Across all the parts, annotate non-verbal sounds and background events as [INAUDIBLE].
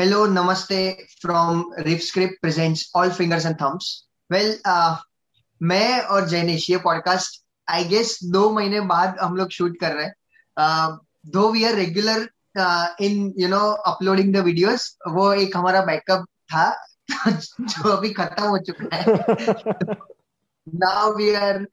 Hello, Namaste from RiffScript presents All Fingers and Thumbs. Well, uh, मैं और जैनिश ये podcast I guess दो महीने बाद हम लोग शूट कर रहे हैं दो we are regular in you know uploading the videos वो एक हमारा बैकअप था जो अभी खत्म हो चुका है now we are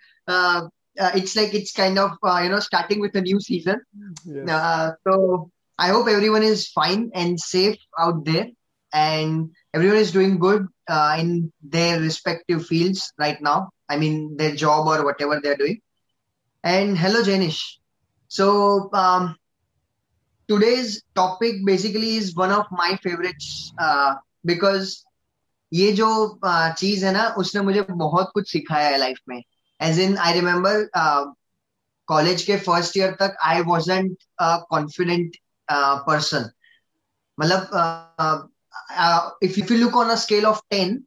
it's like it's kind of uh, you know starting with a new season yes. uh, so I hope everyone is fine and safe out there, and everyone is doing good uh, in their respective fields right now. I mean, their job or whatever they're doing. And hello, Janish. So um, today's topic basically is one of my favorites uh, because ये जो uh, चीज है ना उसने मुझे बहुत कुछ सिखाया है लाइफ में as in I remember college के फर्स्ट ईयर तक आई वॉजेंट कॉन्फिडेंट पर्सन मतलब if you look on a scale of ten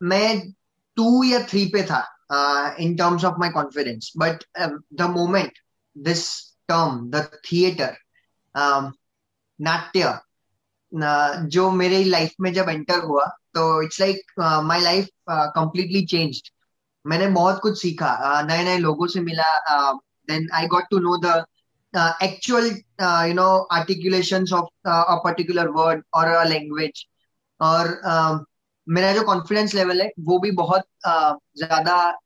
मैं टू या थ्री पे था in terms of my confidence but the moment this term the theatre नाट्य जो मेरे लाइफ में जब एंटर हुआ तो it's like my life completely changed मैंने बहुत कुछ सीखा नए नए लोगों से मिला then I got to know the uh, actual uh, you know articulations of uh, a particular word or a language. और uh, मेरा जो कॉन्फिडेंस लेवल है वो भी बहुत uh, ज़्यादा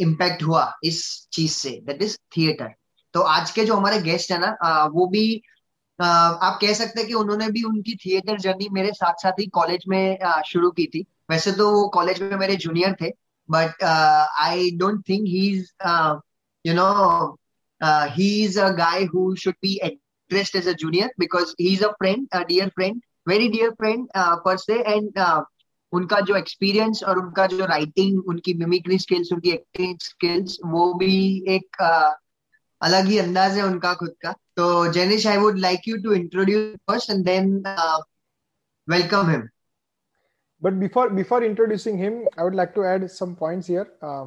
इम्पैक्ट हुआ इस चीज़ से दैट इज़ थिएटर तो आज के जो हमारे गेस्ट है ना uh, वो भी uh, आप कह सकते हैं कि उन्होंने भी उनकी थिएटर जर्नी मेरे साथ साथ ही कॉलेज में uh, शुरू की थी। वैसे तो वो कॉलेज में मेरे जूनियर थे but I don't think he is you know uh, he's a guy who should be addressed as a junior because he's a friend, a dear friend, very dear friend uh, per se, and uh, उनका जो experience और उनका जो writing उनकी mimicry skills उनकी acting skills वो भी एक uh, अलग ही अंदाज है उनका खुद का तो Jenish I would like you to introduce first and then welcome him but before before introducing him i would like to add some points here uh,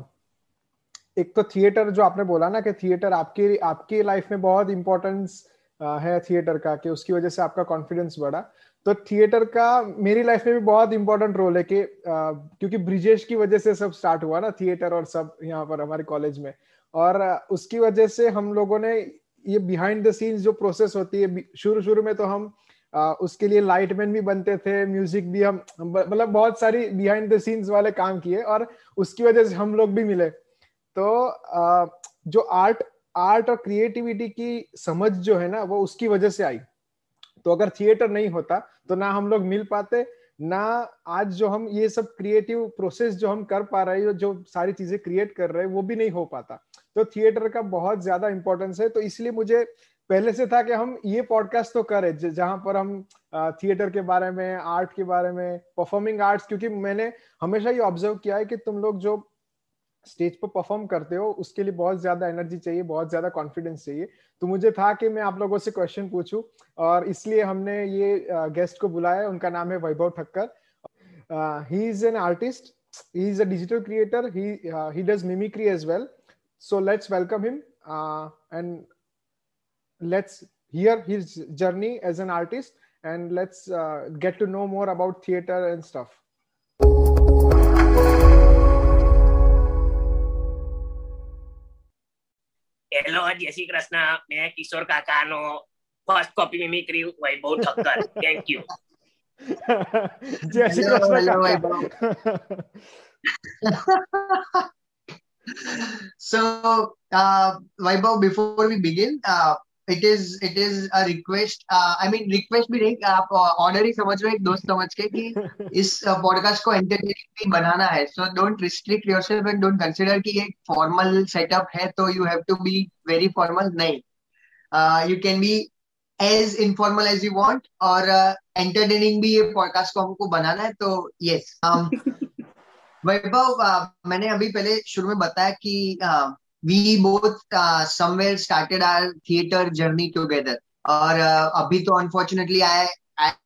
एक तो थिएटर जो आपने बोला ना कि थिएटर आपके आपकी लाइफ में बहुत इंपॉर्टेंस है थिएटर का कि उसकी वजह से आपका कॉन्फिडेंस बढ़ा। तो थिएटर का मेरी लाइफ में भी बहुत इंपॉर्टेंट रोल है कि क्योंकि ब्रिजेश की वजह से सब स्टार्ट हुआ ना थिएटर और सब यहाँ पर हमारे कॉलेज में। और उसकी वजह से हम लोगों ने ये बिहाइंड द सीन्स जो प्रोसेस होती है शुरू शुरू में तो हम आ, उसके लिए लाइटमैन भी बनते थे म्यूज़िक भी हम मतलब बहुत सारी बिहाइंड द सीन्स वाले काम किए और उसकी वजह से हम लोग भी मिले। तो जो आर्ट आर्ट और क्रिएटिविटी की समझ जो है ना, वो उसकी वजह से आई। तो अगर थिएटर नहीं होता तो ना हम लोग मिल पाते, ना आज जो हम ये सब क्रिएटिव प्रोसेस जो हम कर पा रहे हैं, जो सारी चीज़ें क्रिएट कर रहे हैं, वो भी नहीं हो पाता। तो थिएटर का बहुत ज़्यादा इंपॉर्टेंस है। तो इसलिए मुझे पहले से था कि हम ये पॉडकास्ट तो करें जहाँ पर हम थिएटर के बारे में, आर्ट के बारे में परफॉर्मिंग आर्ट्स क्योंकि मैंने हमेशा ये ऑब्ज़र्व किया है कि तुम लोग जो स्टेज पर परफॉर्म करते हो, उसके लिए बहुत ज़्यादा एनर्जी चाहिए, बहुत ज़्यादा कॉन्फिडेंस चाहिए। तो मुझे था कि मैं आप लोगों से क्वेश्चन पूछूँ, और इसलिए हमने ये गेस्ट को बुलाया उनका नाम है Vaibhav Thakkar. He is an artist he is a digital creator he does mimicry as well so let's welcome him and let's hear his journey as an artist and let's get to know more about about and and hello જય શ્રી કૃષ્ણ મેં કિશોર કાકાનો first copy mimicry Vaibhav Thakkar thank you જય શ્રી કૃષ્ણ વૈભવ so uh, Vaibhav, before we begin, uh, it is it is a request I mean request भी नहीं आप order ही समझ रहे एक दोस्त समझ के कि [LAUGHS] इस पॉडकास्ट को एंटरटेनिंग बनाना है। So don't restrict yourself and don't consider कि ये फॉर्मल सेटअप है तो you have to be very formal नहीं। You can be as informal as you want और एंटरटेनिंग uh, भी ये पॉडकास्ट को हमको बनाना है तो यस [LAUGHS] वैभव uh, मैंने अभी पहले शुरू में बताया कि uh, we both uh, somewhere started our theater journey together. और uh, अभी तो unfortunately I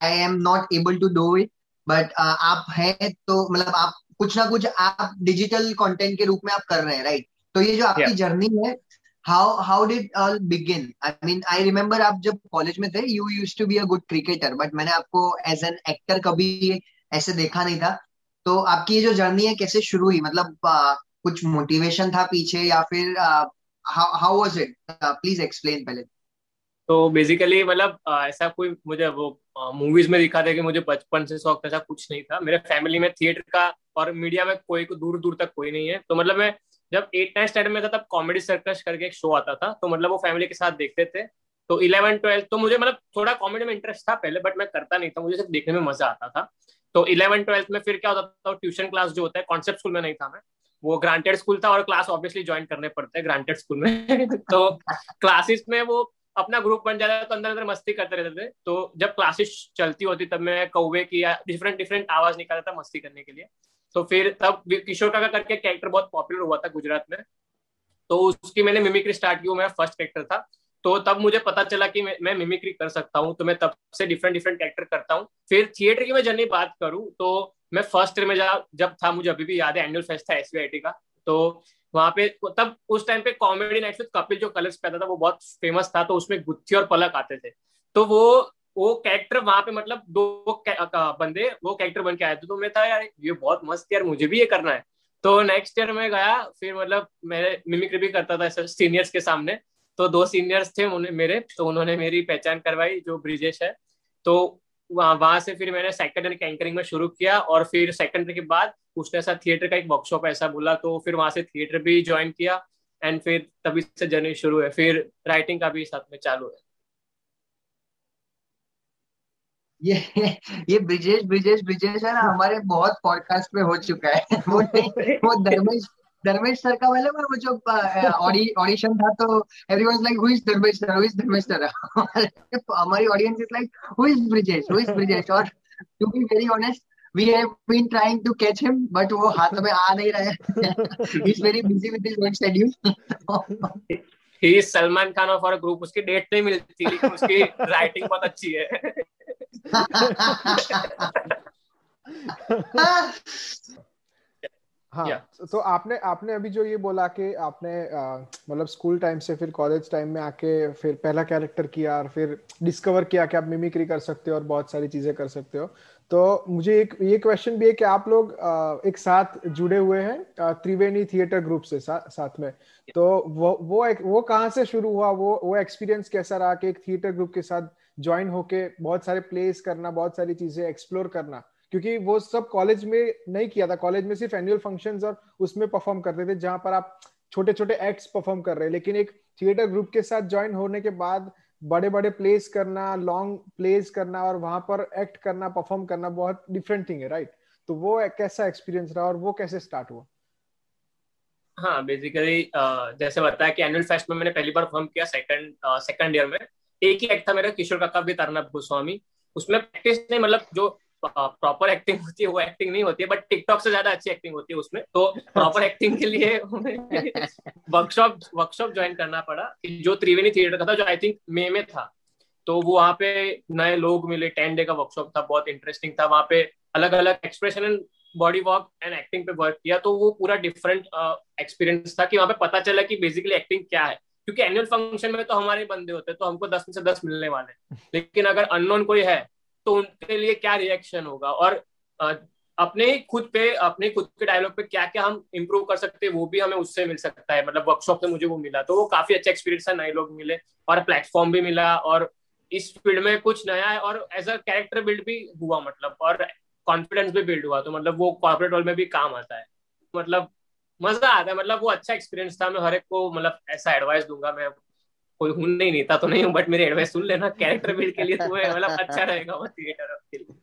I am not able to do it but आप हैं तो मतलब आप कुछ ना कुछ आप डिजिटल कंटेंट के रूप में आप कर रहे हैं राइट तो ये जो आपकी जर्नी है how how did all begin? I mean i remember आप जब कॉलेज में थे you used to be a good cricketer but मैंने आपको as an actor कभी ऐसे देखा नहीं था। तो आपकी ये जो जर्नी है कैसे शुरू हुई? मतलब uh, कुछ मोटिवेशन था पीछे या फिर how was it please explain पहले। तो बेसिकली मतलब ऐसा कोई मुझे वो मूवीज़ में दिखा था कि मुझे बचपन से शौक ऐसा कुछ नहीं था। मेरे फैमिली में थिएटर का और मीडिया में कोई को दूर दूर तक कोई नहीं है। तो मतलब मैं जब एट नाइन स्टैंडर्ड में था, तब कॉमेडी सर्कस करके एक शो आता था। तो मतलब वो फैमिली के साथ देखते थे। तो इलेवन ट्वेल्थ तो मुझे मतलब थोड़ा कॉमेडी में इंटरेस्ट था पहले बट मैं करता नहीं था। मुझे सिर्फ़ देखने में मज़ा आता था। तो इलेवन ट्वेल्थ में फिर क्या होता था ट्यूशन क्लास जो होता है कॉन्सेप्ट स्कूल में नहीं था मैं। वो ग्रांटेड स्कूल था और क्लास ऑब्वियसली ज्वाइन करने पड़ते हैं ग्रांटेड स्कूल में। [LAUGHS] तो क्लासेस में वो अपना ग्रुप बन जाता तो अंदर अंदर मस्ती करते रहते थे। तो जब क्लासेस चलती होती तब मैं कौवे की या डिफरेंट डिफरेंट आवाज़ निकालता था मस्ती करने के लिए। तो फिर तब किशोर काका करके कैरेक्टर बहुत पॉपुलर हुआ था गुजरात में। तो उसकी मैंने मिमिक्री स्टार्ट की, वो मेरा फ़र्स्ट कैरेक्टर था। तो तब मुझे पता चला कि मैं मिमिक्री कर सकता हूँ तो मैं तब से डिफरेंट डिफरेंट कैरेक्टर करता हूँ। फिर थिएटर की मैं जर्नी बात करूँ तो मैं फ़र्स्ट ईयर में जा, जब था, मुझे अभी भी याद है एनुअल फेस्ट था एस का तो वहाँ पे तब उस टाइम पे कॉमेडी नाइट में कपिल जो कलर्स पैदा था, वो बहुत फ़ेमस था तो उसमें गुत्थी और पलक आते थे। तो वो वो कैरेक्टर वहाँ पे मतलब दो बंदे, वो कैरेक्टर बन के आए थे तो मैं था, यार, ये बहुत मस्त यार, मुझे भी ये करना है। तो नेक्स्ट ईयर में गया, फिर मतलब मेरे मिमिक्री भी करता था सीनियर्स के सामने। तो दो सीनियर्स थे मेरे तो उन्होंने मेरी पहचान करवाई, जो ब्रिजेश है। तो वहाँ वहाँ से फिर मैंने सेकंड ईयर एंकरिंग में शुरू किया और फिर सेकंड ईयर के बाद उसने ऐसा थिएटर का एक वर्कशॉप ऐसा बोला तो फिर वहाँ से थिएटर भी ज्वाइन किया एंड फिर तभी से जर्नी शुरू है, फिर राइटिंग का भी साथ में चालू है। ये ये ब्रिजेश ब्रिजेश ब्रिजेश है ना, हमारे बहुत पॉडकास्ट में हो चुका है। वो वो धर्मेश धर्मेश सर का मतलब वो जो ऑडिशन था तो everyone like who is Dharmesh sir? Who is Dharmesh sir? [LAUGHS] हमारी audience is like who is Brijesh who is Brijesh और to be very honest we have been trying to catch him but वो हाथ में आ नहीं रहा है। [LAUGHS] He is very busy with his work schedule. He is Salman Khan of our group. उसकी date नहीं मिलती लेकिन उसकी राइटिंग बहुत अच्छी है। [LAUGHS] हाँ yeah. तो आपने आपने अभी जो ये बोला कि आपने मतलब स्कूल टाइम से फिर कॉलेज टाइम में आके फिर पहला कैरेक्टर किया और फिर डिस्कवर किया कि आप मिमिक्री कर सकते हो और बहुत सारी चीज़ें कर सकते हो तो मुझे एक ये क्वेश्चन भी है कि आप लोग एक साथ जुड़े हुए हैं त्रिवेणी थिएटर ग्रुप से सा, साथ में yeah. तो वो वो एक, वो कहाँ से शुरू हुआ वो वो एक्सपीरियंस कैसा रहा कि एक थिएटर ग्रुप के साथ ज्वाइन होके बहुत सारे प्लेस करना बहुत सारी चीज़ें एक्सप्लोर करना क्योंकि वो सब कॉलेज में नहीं किया था। कॉलेज में सिर्फ़ एनुअल फ़ंक्शंस और उसमें परफॉर्म करते थे, जहाँ पर आप छोटे छोटे एक्ट्स परफॉर्म कर रहे हैं। लेकिन एक थिएटर ग्रुप के साथ ज्वाइन होने के बाद बड़े बड़े प्लेस करना लॉन्ग प्लेस करना और वहाँ पर एक्ट करना परफॉर्म करना बहुत डिफरेंट थिंग है राइट तो वो कैसा एक्सपीरियंस रहा और वो कैसे स्टार्ट हुआ? हाँ बेसिकली जैसे बताया कि एनुअल फेस्ट में मैंने पहली बार परफॉर्म किया सेकंड सेकंड ईयर में। एक ही एक्ट था मेरा, किशोर काका भी तरनब गोस्वामी। उसमें प्रैक्टिस नहीं मतलब जो प्रॉपर एक्टिंग होती है, वो एक्टिंग नहीं होती है बट टिकटॉक से ज़्यादा अच्छी एक्टिंग होती है उसमें। तो प्रॉपर एक्टिंग के लिए वर्कशॉप वर्कशॉप ज्वाइन करना पड़ा जो त्रिवेणी थिएटर का था, जो आई थिंक मे में था तो वो वहाँ पे नए लोग मिले टेन डे का वर्कशॉप था, बहुत इंटरेस्टिंग था, वहाँ पे अलग अलग expression and body walk and acting पे वर्क किया तो वो पूरा डिफरेंट एक्सपीरियंस था कि वहाँ पे पता चला कि बेसिकली एक्टिंग क्या है। क्योंकि एनुअल फ़ंक्शन में तो हमारे बंदे होते हैं तो हमको दस में से दस मिलने वाले लेकिन अगर अननोन कोई है तो उनके लिए क्या रिएक्शन होगा? और अपने खुद पे, अपने खुद के डायलॉग पे क्या क्या हम इम्प्रूव कर सकते हैं, वो भी हमें उससे मिल सकता है। मतलब वर्कशॉप से मुझे वो मिला तो वो काफ़ी अच्छा एक्सपीरियंस है, नए लोग मिले, और प्लेटफॉर्म भी मिला, और इस फ़ील्ड में कुछ नया है, और एज अ कैरेक्टर बिल्ड भी हुआ मतलब और कॉन्फिडेंस भी बिल्ड हुआ तो मतलब वो कॉर्पोरेट वर्ल्ड में भी काम आता है। मतलब मज़ा आता है मतलब वो अच्छा एक्सपीरियंस था, मैं हर एक को मतलब ऐसा एडवाइस दूँगा, मैं कोई हूँ नहीं नेता तो नहीं हूँ बट मेरी एडवाइस सुन लेना कैरेक्टर बिल्ड के लिए तो मतलब [LAUGHS] अच्छा रहेगा वो थिएटर के लिए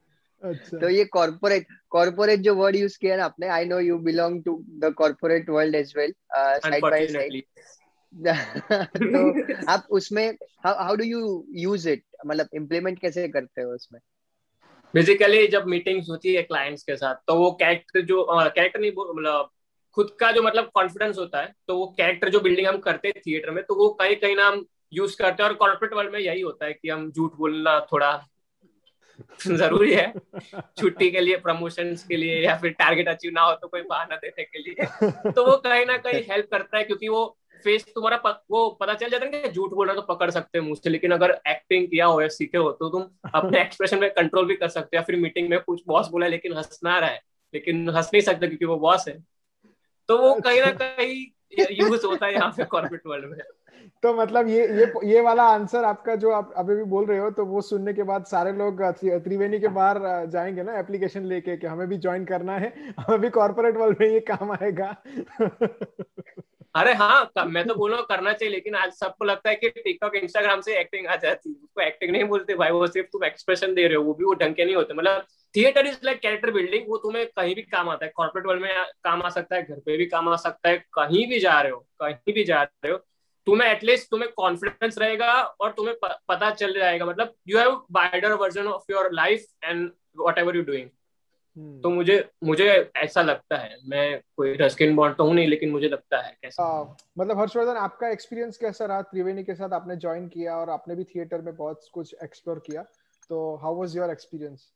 अच्छा। तो ये कॉर्पोरेट कॉर्पोरेट जो वर्ड यूज़ किया ना आपने I know you belong to the corporate world as well side by side तो आप उसमें how do you use it मतलब इम्प्लीमेंट कैसे करते हो उसमें? बेसिकली जब मीटिंग्स होती है क्लाइंट्स के साथ तो वो कैरेक्टर जो कैरेक्टर नहीं मतलब खुद का जो मतलब कॉन्फिडेंस होता है तो वो कैरेक्टर जो बिल्डिंग हम करते हैं थिएटर में तो वो कहीं कहीं ना हम यूज़ करते हैं। और कॉर्पोरेट वर्ल्ड में यही होता है कि हम झूठ बोलना थोड़ा [LAUGHS] ज़रूरी है। छुट्टी के लिए प्रमोशन के लिए या फिर टारगेट अचीव ना हो तो कोई बहाना देने के लिए। [LAUGHS] तो वो कहीं ना कहीं हेल्प करता है क्योंकि वो फेस तुम्हारा प, वो पता चल जाता है कि झूठ बोल रहा तो पकड़ सकते हैं मुँह से लेकिन अगर एक्टिंग किया हो या सीखे हो तो तुम अपने [LAUGHS] एक्सप्रेशन में कंट्रोल भी कर सकते हो। या फिर मीटिंग में कुछ बॉस बोला लेकिन हंसना रहा है। लेकिन हंस नहीं सकते क्योंकि वो बॉस है। तो वो कहीं ना [LAUGHS] कहीं यूज़ होता है यहाँ पे कॉर्पोरेट वर्ल्ड में। तो मतलब ये ये ये वाला आंसर आपका जो आप अभी भी बोल रहे हो तो वो सुनने के बाद सारे लोग त्रिवेणी के बाहर जाएँगे ना एप्लीकेशन लेके कि हमें भी ज्वाइन करना है हमें भी कॉर्पोरेट वर्ल्ड में ये काम आएगा। [LAUGHS] अरे हाँ मैं तो बोल करना चाहिए लेकिन आज सबको लगता है कि टिकटॉक इंस्टाग्राम से एक्टिंग आ जाती है। उसको एक्टिंग नहीं बोलते भाई वो सिर्फ़ तुम एक्सप्रेशन दे रहे हो वो भी वो ढंग के नहीं होते। मतलब theatre is like character building वो तुम्हें कहीं भी काम आता है कॉर्पोरेट वर्ल्ड में काम आ सकता है घर पे भी काम आ सकता है कहीं भी जा रहे हो कहीं भी जा रहे हो तुम्हें एटलीस्ट तुम्हें कॉन्फिडेंस रहेगा और तुम्हें पता चल जाएगा मतलब you have wider version of your life and whatever you doing तो मुझे मुझे ऐसा लगता है मैं कोई रस्किन बॉन्ड तो हूँ नहीं लेकिन मुझे लगता है कैसा। आ, मतलब हर्षवर्धन आपका एक्सपीरियंस कैसा रहा? त्रिवेणी के साथ आपने ज्वाइन किया और आपने भी थिएटर में बहुत कुछ एक्सप्लोर किया तो how was your experience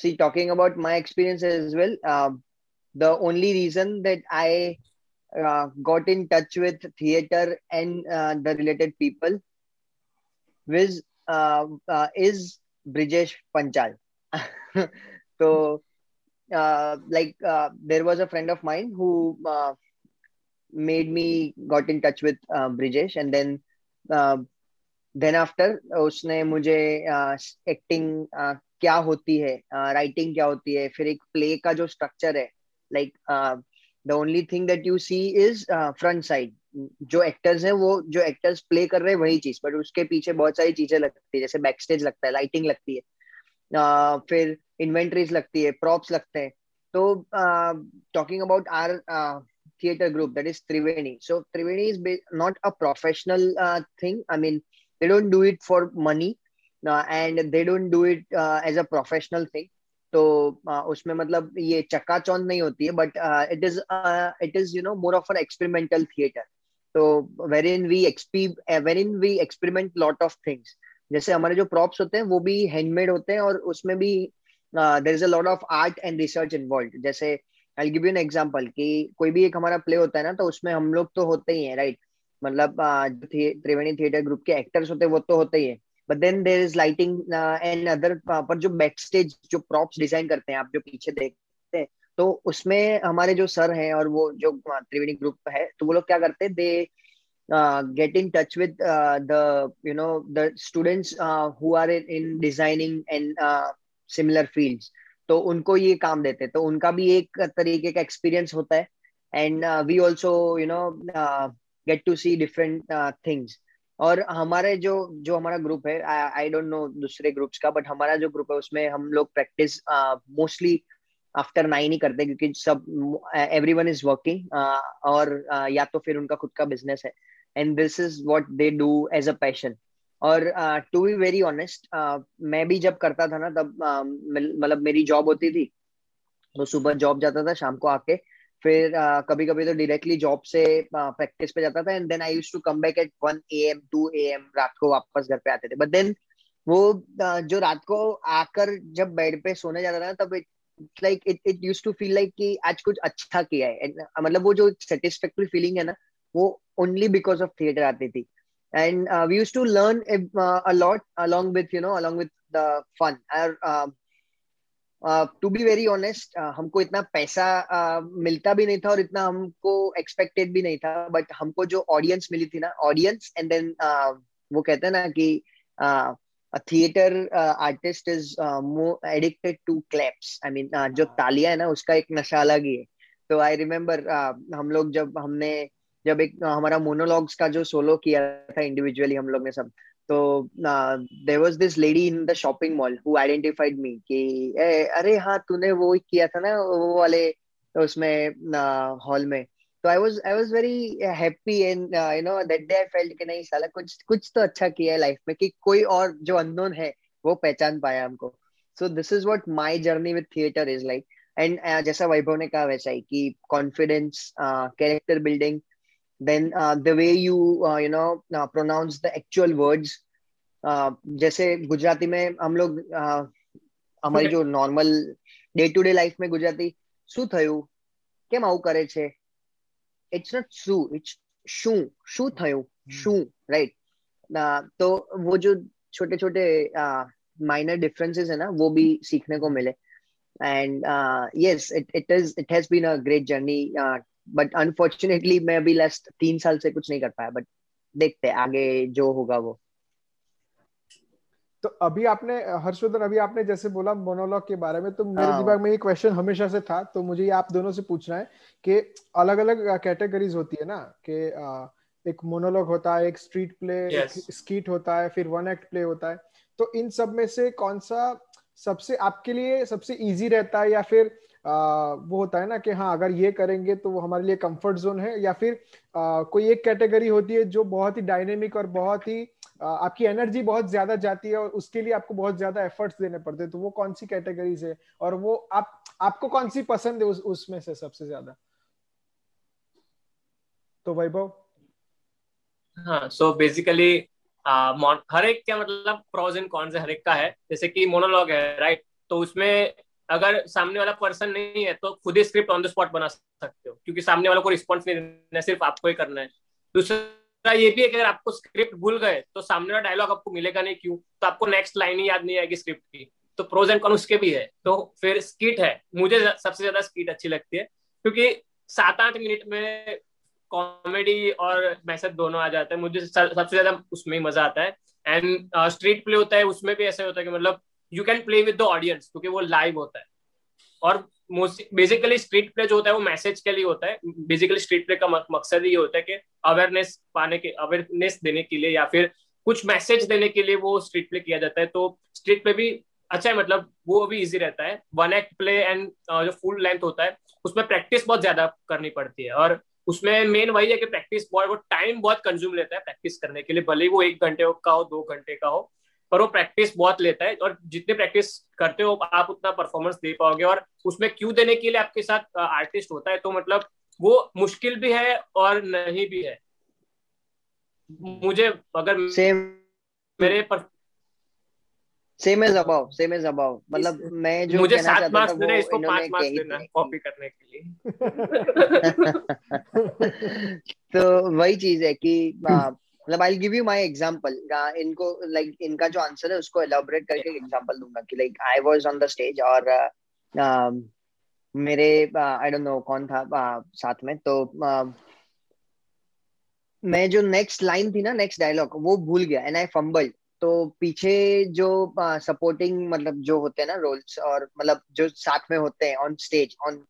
see talking about my experience as well uh, the only reason that i uh, got in touch with theater and uh, the related people was uh, uh, is brijesh panchal [LAUGHS] so uh, like uh, there was a friend of mine who uh, made me got in touch with uh, Brijesh and then uh, then after उसने मुझे acting uh, uh, क्या होती है writing uh, क्या होती है फिर एक प्ले का जो स्ट्रक्चर है like the only thing that you see is front side जो एक्टर्स हैं वो जो एक्टर्स प्ले कर रहे हैं वही चीज़ बट उसके पीछे बहुत सारी चीज़ें लगती है जैसे बैक स्टेज लगता है लाइटिंग लगती है uh, फिर इन्वेंट्रीज लगती है प्रॉप्स लगते हैं तो talking about our group that is Triveni. So Triveni is not a professional uh, thing. I mean, they don't do it for money uh, they do it uh, as a professional thing. तो uh, उसमें मतलब ये चक्काचौंध नहीं होती है but it is it is you know more of an experimental theatre तो where in we expe where in we experiment lot of things जैसे हमारे जो प्रॉप्स होते हैं वो भी हैंडमेड होते हैं और उसमें भी there is a lot of art and research involve जैसे I give you an example कि कोई भी एक हमारा प्ले होता है ना तो उसमें हम लोग तो होते ही हैं राइट मतलब जो त्रिवेणी थिएटर ग्रुप के एक्टर्स होते हैं वो तो होते ही है। But then there is lighting and other पर जो बैक स्टेज जो प्रॉप्स डिज़ाइन करते हैं आप जो पीछे देखते हैं तो उसमें हमारे जो सर हैं और वो जो त्रिवेणी ग्रुप है तो वो लोग क्या करते हैं दे uh, get in touch with uh, the you know the students uh, who are in, in designing and uh, similar fields. तो उनको ये काम देते तो उनका भी एक तरीके का एक्सपीरियंस होता है। And we also you know get to see different things और हमारे जो जो हमारा ग्रुप है आई डोंट नो दूसरे ग्रुप्स का बट हमारा जो ग्रुप है उसमें हम लोग प्रैक्टिस मोस्टली आफ्टर नाइन ही करते क्योंकि सब एवरी वन इज़ वर्किंग और uh, या तो फिर उनका खुद का बिज़नेस है। And this is what they do as a passion और टू बी वेरी ऑनेस्ट मैं भी जब करता था ना तब uh, मतलब मेरी जॉब होती थी तो सुबह जॉब जाता था शाम को आके फिर uh, कभी कभी तो डायरेक्टली जॉब से प्रैक्टिस uh, पे जाता था and then I use to come back at one A M two A M रात को वापस घर पे आते थे। बट देन वो uh, जो रात को आकर जब बेड पे सोने जाता था तब like it it use to feel like कि आज कुछ अच्छा किया है। मतलब वो जो सेटिस्फैक्टरी फीलिंग है ना वो ओनली बिकॉज़ ऑफ़ थिएटर आती थी। And we use to learn a lot along with you know along with the fun to be very honest हमको इतना पैसा uh, मिलता भी नहीं था और इतना हमको एक्सपेक्टेड भी नहीं था बट हमको जो ऑडियंस मिली थी ना ऑडियंस एंड देन वो कहते हैं ना कि theatre artist is addicted to claps I mean जो तालियाँ है ना उसका एक नशा अलग ही। है तो आई रिमेम्बर uh, हम लोग जब हमने जब एक हमारा मोनोलॉग्स का जो सोलो किया था इंडिविजुअली हम लोग ने सब तो there was this lady in the shopping mall who identified me कि अरे हाँ तूने वो किया था ना, वो वाले उसमें हॉल में. तो I was I was very happy and you know that day I felt कि नहीं, साला कुछ कुछ तो अच्छा किया है लाइफ में कि कोई और जो अननोन है, वो पहचान पाया हमको। So this is what my journey with theatre is like and जैसा वैभव ने कहा वैसा ही कि confidence character building then uh, the way you uh, you know uh, pronounce the actual words uh, जैसे गुजराती में हम लोग uh, हमारी जो normal day to day life में ગુજરાતી શું થયું કેમ આવું કરે છે ઇટ્સ નોટ શું ઇટ્સ શું શું થયું શું રાઈટ तो वो जो छोटे छोटे माइनर डिफरेंसेस है ना वो भी सीखने को मिले and yes it it is it has been a great journey but unfortunately मैं अभी लास्ट तीन साल से कुछ नहीं कर पाया बट देखते आगे जो होगा वो तो अभी आपने हर्षवर्धन अभी आपने जैसे बोला मोनोलॉग के बारे में तो मेरे हाँ। दिमाग में ये क्वेश्चन हमेशा से था तो मुझे ये आप दोनों से पूछना है कि अलग अलग कैटेगरीज होती है ना कि एक मोनोलॉग होता है एक स्ट्रीट प्ले yes. एक स्कीट होता है फिर वन एक्ट प्ले होता है तो इन सब में से कौन सा सबसे आपके लिए सबसे इजी रहता है या फिर वो होता है ना कि हाँ अगर ये करेंगे तो वो हमारे लिए कंफर्ट जोन है या फिर आ, कोई एक कैटेगरी होती है जो बहुत ही डायनेमिक और बहुत ही आपकी एनर्जी बहुत ज़्यादा जाती है और उसके लिए आपको बहुत ज़्यादा एफर्ट्स देने पड़ते हैं। तो वो कौन सी कैटेगरीज है और वो आप आपको कौन सी पसंद है उस उसमें से सबसे ज़्यादा? तो वैभव? हाँ सो बेसिकली हर एक क्या मतलब प्रोज एंड कॉन्स हर एक का है। जैसे कि मोनोलॉग है राइट तो उसमें अगर सामने वाला पर्सन नहीं है तो खुद ही स्क्रिप्ट ऑन द स्पॉट बना सकते हो, क्योंकि सामने वाला को रिस्पॉन्स नहीं देना, सिर्फ़ आपको ही करना है। दूसरा दूसरा ये भी है कि अगर आपको स्क्रिप्ट भूल गए तो सामने वाला डायलॉग आपको मिलेगा नहीं, क्यों? तो आपको नेक्स्ट लाइन ही याद नहीं आएगी स्क्रिप्ट की। तो प्रोज एंड कॉन उसके भी है। तो फिर स्किट है। मुझे सबसे ज़्यादा स्किट अच्छी लगती है, क्योंकि सात आठ मिनट में कॉमेडी और मैसेज दोनों आ जाते हैं। मुझे सबसे ज़्यादा उसमें ही मज़ा आता है। एंड स्ट्रीट प्ले होता है, उसमें भी ऐसा होता है कि मतलब you can play with the audience क्योंकि वो लाइव होता है। और बेसिकली स्ट्रीट प्ले जो होता है, वो मैसेज के लिए होता है। बेसिकली स्ट्रीट प्ले का मकसद ये होता है कि अवेयरनेस पाने के अवेयरनेस देने के लिए या फिर कुछ मैसेज देने के लिए वो स्ट्रीट प्ले किया जाता है। तो स्ट्रीट प्ले भी अच्छा है मतलब वो भी इजी रहता है। वन एक्ट प्ले एंड जो फुल लेंथ होता है, उसमें प्रैक्टिस बहुत ज़्यादा करनी पड़ती है। और उसमें मेन वही है कि प्रैक्टिस बहुत वो टाइम बहुत कंज्यूम लेता है प्रैक्टिस करने के लिए। भले ही वो एक घंटे का हो, दो घंटे का हो। पर वो प्रैक्टिस बहुत लेता है और जितने प्रैक्टिस करते हो आप उतना परफॉर्मेंस दे पाओगे और उसमें क्यों देने के लिए आपके साथ आर्टिस्ट होता है तो मतलब वो मुश्किल भी है और नहीं भी है। मुझे अगर सेम मेरे पर same age about same age about मतलब मैं जो मुझे सात मार्क्स देना इसको पाँच मार्क्स देना कॉपी करने के लिए। [LAUGHS] तो वही चीज़ है कि [LAUGHS] मतलब I give you my example इनको लाइक like, इनका जो आंसर है उसको एलाबोरेट करके एग्जांपल दूँगा कि like I was on the stage और uh, मेरे आई डोंट नो कौन था uh, साथ में तो uh, मैं जो नेक्स्ट लाइन थी ना नेक्स्ट डायलॉग वो भूल गया एंड आई फंबल तो पीछे जो सपोर्टिंग uh, मतलब जो होते हैं ना रोल्स और मतलब जो साथ में होते हैं on stage on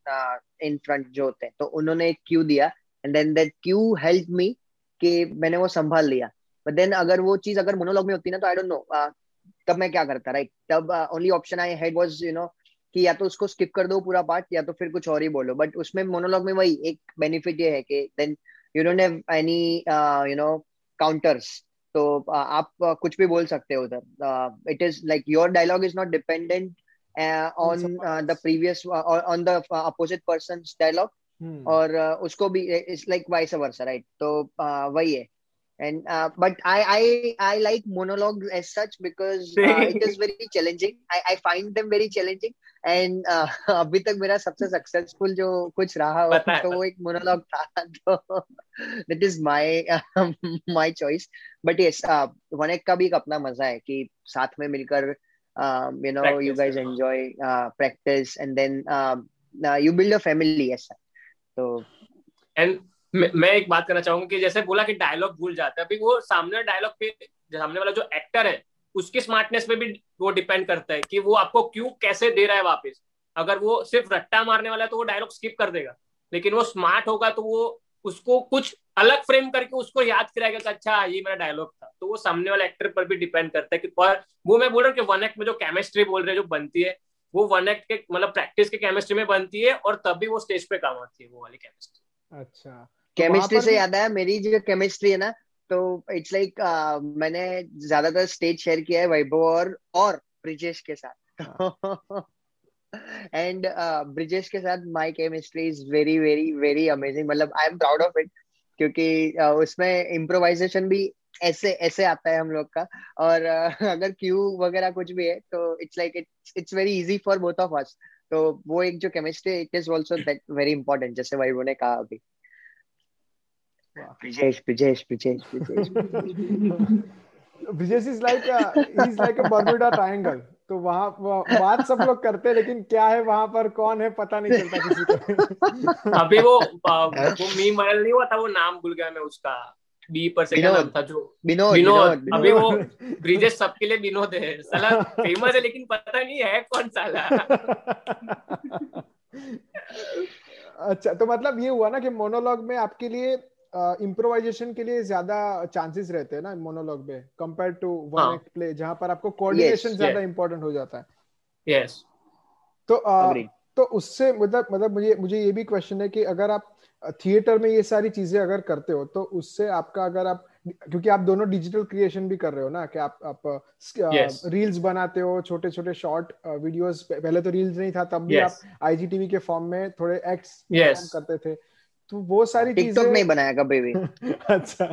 in front जो होते हैं तो उन्होंने एक क्यू दिया and then that cue help me कि मैंने वो संभाल लिया। बट देन अगर वो चीज़ अगर मोनोलॉग में होती ना तो आई डोंट नो तब मैं क्या करता राइट तब only option I had was you know कि या तो उसको स्किप कर दो पूरा पार्ट या तो फिर कुछ और ही बोलो। बट उसमें मोनोलॉग में वही एक बेनिफिट ये है कि then you don't have any you know counters तो uh, आप uh, कुछ भी बोल सकते हो उधर। It is like your dialogue is not dependent on the previous on the opposite person dialogue और uh, उसको भी it's like vice versa right तो uh, वही है। And but I I I like monologue as such because it is very challenging I I find them very challenging and अभी तक मेरा सबसे सक्सेसफुल जो कुछ रहा तो वो एक मोनोलॉग था [LAUGHS] तो that is my my choice but ये वनक का भी अपना मज़ा है कि साथ में मिलकर you know you guys enjoy practice and then you build a family as such तो एंड मैं एक बात करना चाहूँगा कि जैसे बोला कि डायलॉग भूल जाता है, अभी वो सामने डायलॉग पे, सामने वाला जो एक्टर है, उसकी स्मार्टनेस पे भी वो डिपेंड करता है कि वो आपको क्यों, कैसे दे रहा है वापस। अगर वो सिर्फ़ रट्टा मारने वाला है तो वो डायलॉग स्किप कर देगा। लेकिन वो स्मार्ट होगा तो वो उसको कुछ अलग फ्रेम करके उसको याद कराएगा कि अच्छा ये मेरा डायलॉग था। तो वो सामने वाले एक्टर पर भी डिपेंड करता है कि पर वो मैं बोल रहा हूँ कि वन एक्ट में जो केमिस्ट्री बोल रहे जो बनती है वो वन एक्ट के मतलब प्रैक्टिस के केमिस्ट्री में बनती है और तभी वो स्टेज पे काम आती है वो वाली केमिस्ट्री अच्छा। केमिस्ट्री तो से याद आया मेरी जो केमिस्ट्री है ना तो इट्स लाइक like, uh, मैंने ज़्यादातर स्टेज शेयर किया है वैभव और और ब्रिजेश के साथ। [LAUGHS] एंड ब्रिजेश के साथ my chemistry is very very very amazing मतलब I am proud of it क्योंकि uh, उसमें इम्प्रोवाइजेशन भी ऐसे ऐसे आता है हम लोग का। और uh, [LAUGHS] अगर क्यू वगैरह कुछ भी है तो it's like it's it's very easy for both of us तो वो एक जो chemistry it is also that very important जैसे भाई ने कहा अभी। Brijesh, Brijesh, Brijesh, Brijesh. Brijesh is like a, he's like a Bermuda Triangle. तो वहाँ बात सब लोग करते हैं लेकिन क्या है वहाँ पर कौन है पता नहीं चलता किसी को। अभी वो [LAUGHS] वो मीम वायरल नहीं हुआ था वो नाम भूल गया मैं उसका। बी पर से क्या था जो विनोद विनोद अभी वो ब्रिजेश सबके लिए विनोद है। साला फ़ेमस है लेकिन पता नहीं है कौन साला। अच्छा तो मतलब ये हुआ ना कि मोनोलॉग में आपके लिए इम्प्रोवाइजेशन uh, के लिए ज़्यादा चांसेस रहते हैं ना मोनोलॉग में compare to one act play जहाँ पर आपको कोऑर्डिनेशन yes, ज़्यादा इंपॉर्टेंट yes. हो जाता है। Yes yes. तो uh, तो उससे मतलब मतलब मुझे मुझे ये भी क्वेश्चन है कि अगर आप थिएटर में ये सारी चीज़ें अगर करते हो तो उससे आपका अगर आप क्योंकि आप दोनों डिजिटल क्रिएशन भी कर रहे हो ना कि आप आप yes. रील्स बनाते हो छोटे छोटे शॉर्ट वीडियोस पहले तो रील्स नहीं था तब भी yes. आप आईजीटीवी के फॉर्म में थोड़े एक्ट्स yes. करते थे तो वो सारी चीज़ें टिकटॉक नहीं बनाया कभी भी [LAUGHS] अच्छा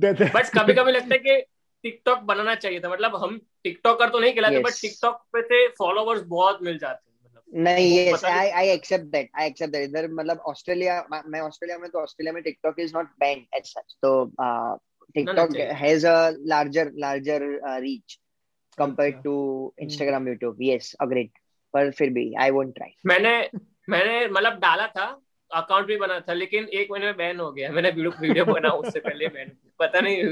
बट कभी कभी लगता है कि टिकटॉक बनाना चाहिए था मतलब हम टिकटॉकर तो नहीं कहलाते बट टिकटॉक पे से फॉलोवर्स बहुत मिल जाते नहीं yes I I accept that I accept that इधर मतलब ऑस्ट्रेलिया मैं ऑस्ट्रेलिया में तो ऑस्ट्रेलिया में TikTok is not banned as such तो TikTok has a larger larger reach compared to Instagram YouTube yes agreed पर फिर भी आई वोंट ट्राई मैंने मैंने मतलब डाला था अकाउंट भी बना था लेकिन एक महीने में बैन हो गया। मैंने वीडियो वीडियो बना उससे पहले बैन पता नहीं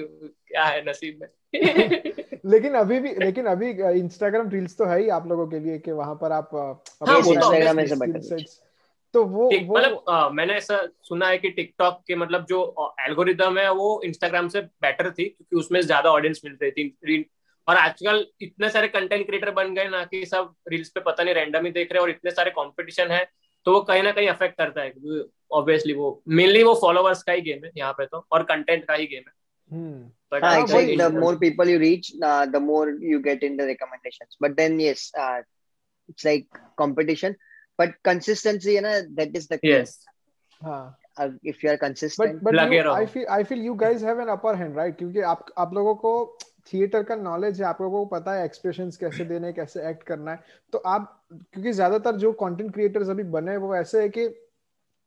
क्या है नसीब में। लेकिन अभी भी लेकिन अभी इंस्टाग्राम रील्स तो है ही आप लोगों के लिए कि वहाँ पर आप हाँ, इंस्टाग्राम में से तो वो मतलब मैंने ऐसा सुना है कि टिकटॉक के मतलब जो एल्गोरिदम है वो इंस्टाग्राम से बेटर थी क्योंकि उसमें ज़्यादा ऑडियंस मिल रही थी और आजकल इतने सारे कंटेंट क्रिएटर बन गए ना कि सब रील्स पे पता नहीं रैंडम ही देख रहे हैं और इतने सारे कंपटीशन है तो वो कहीं ना कहीं अफेक्ट करता है ऑब्वियसली वो मेनली वो फॉलोवर्स का ही गेम है यहाँ पे तो और कंटेंट का ही गेम है। Hmm. But ah, exactly. The more people you reach, uh, the more you get in the recommendations. But then, yes, uh, it's like competition. But consistency, you know, that is the key. Yes. Uh, if you are consistent. But, but you, I feel I feel you guys have an upper hand, right? क्योंकि आप आप लोगों को theatre का knowledge है आप लोगों को पता है एक्सप्रेशंस कैसे देने कैसे एक्ट करना है तो आप क्योंकि ज़्यादातर जो कंटेंट क्रिएटर्स अभी बने वो ऐसे है कि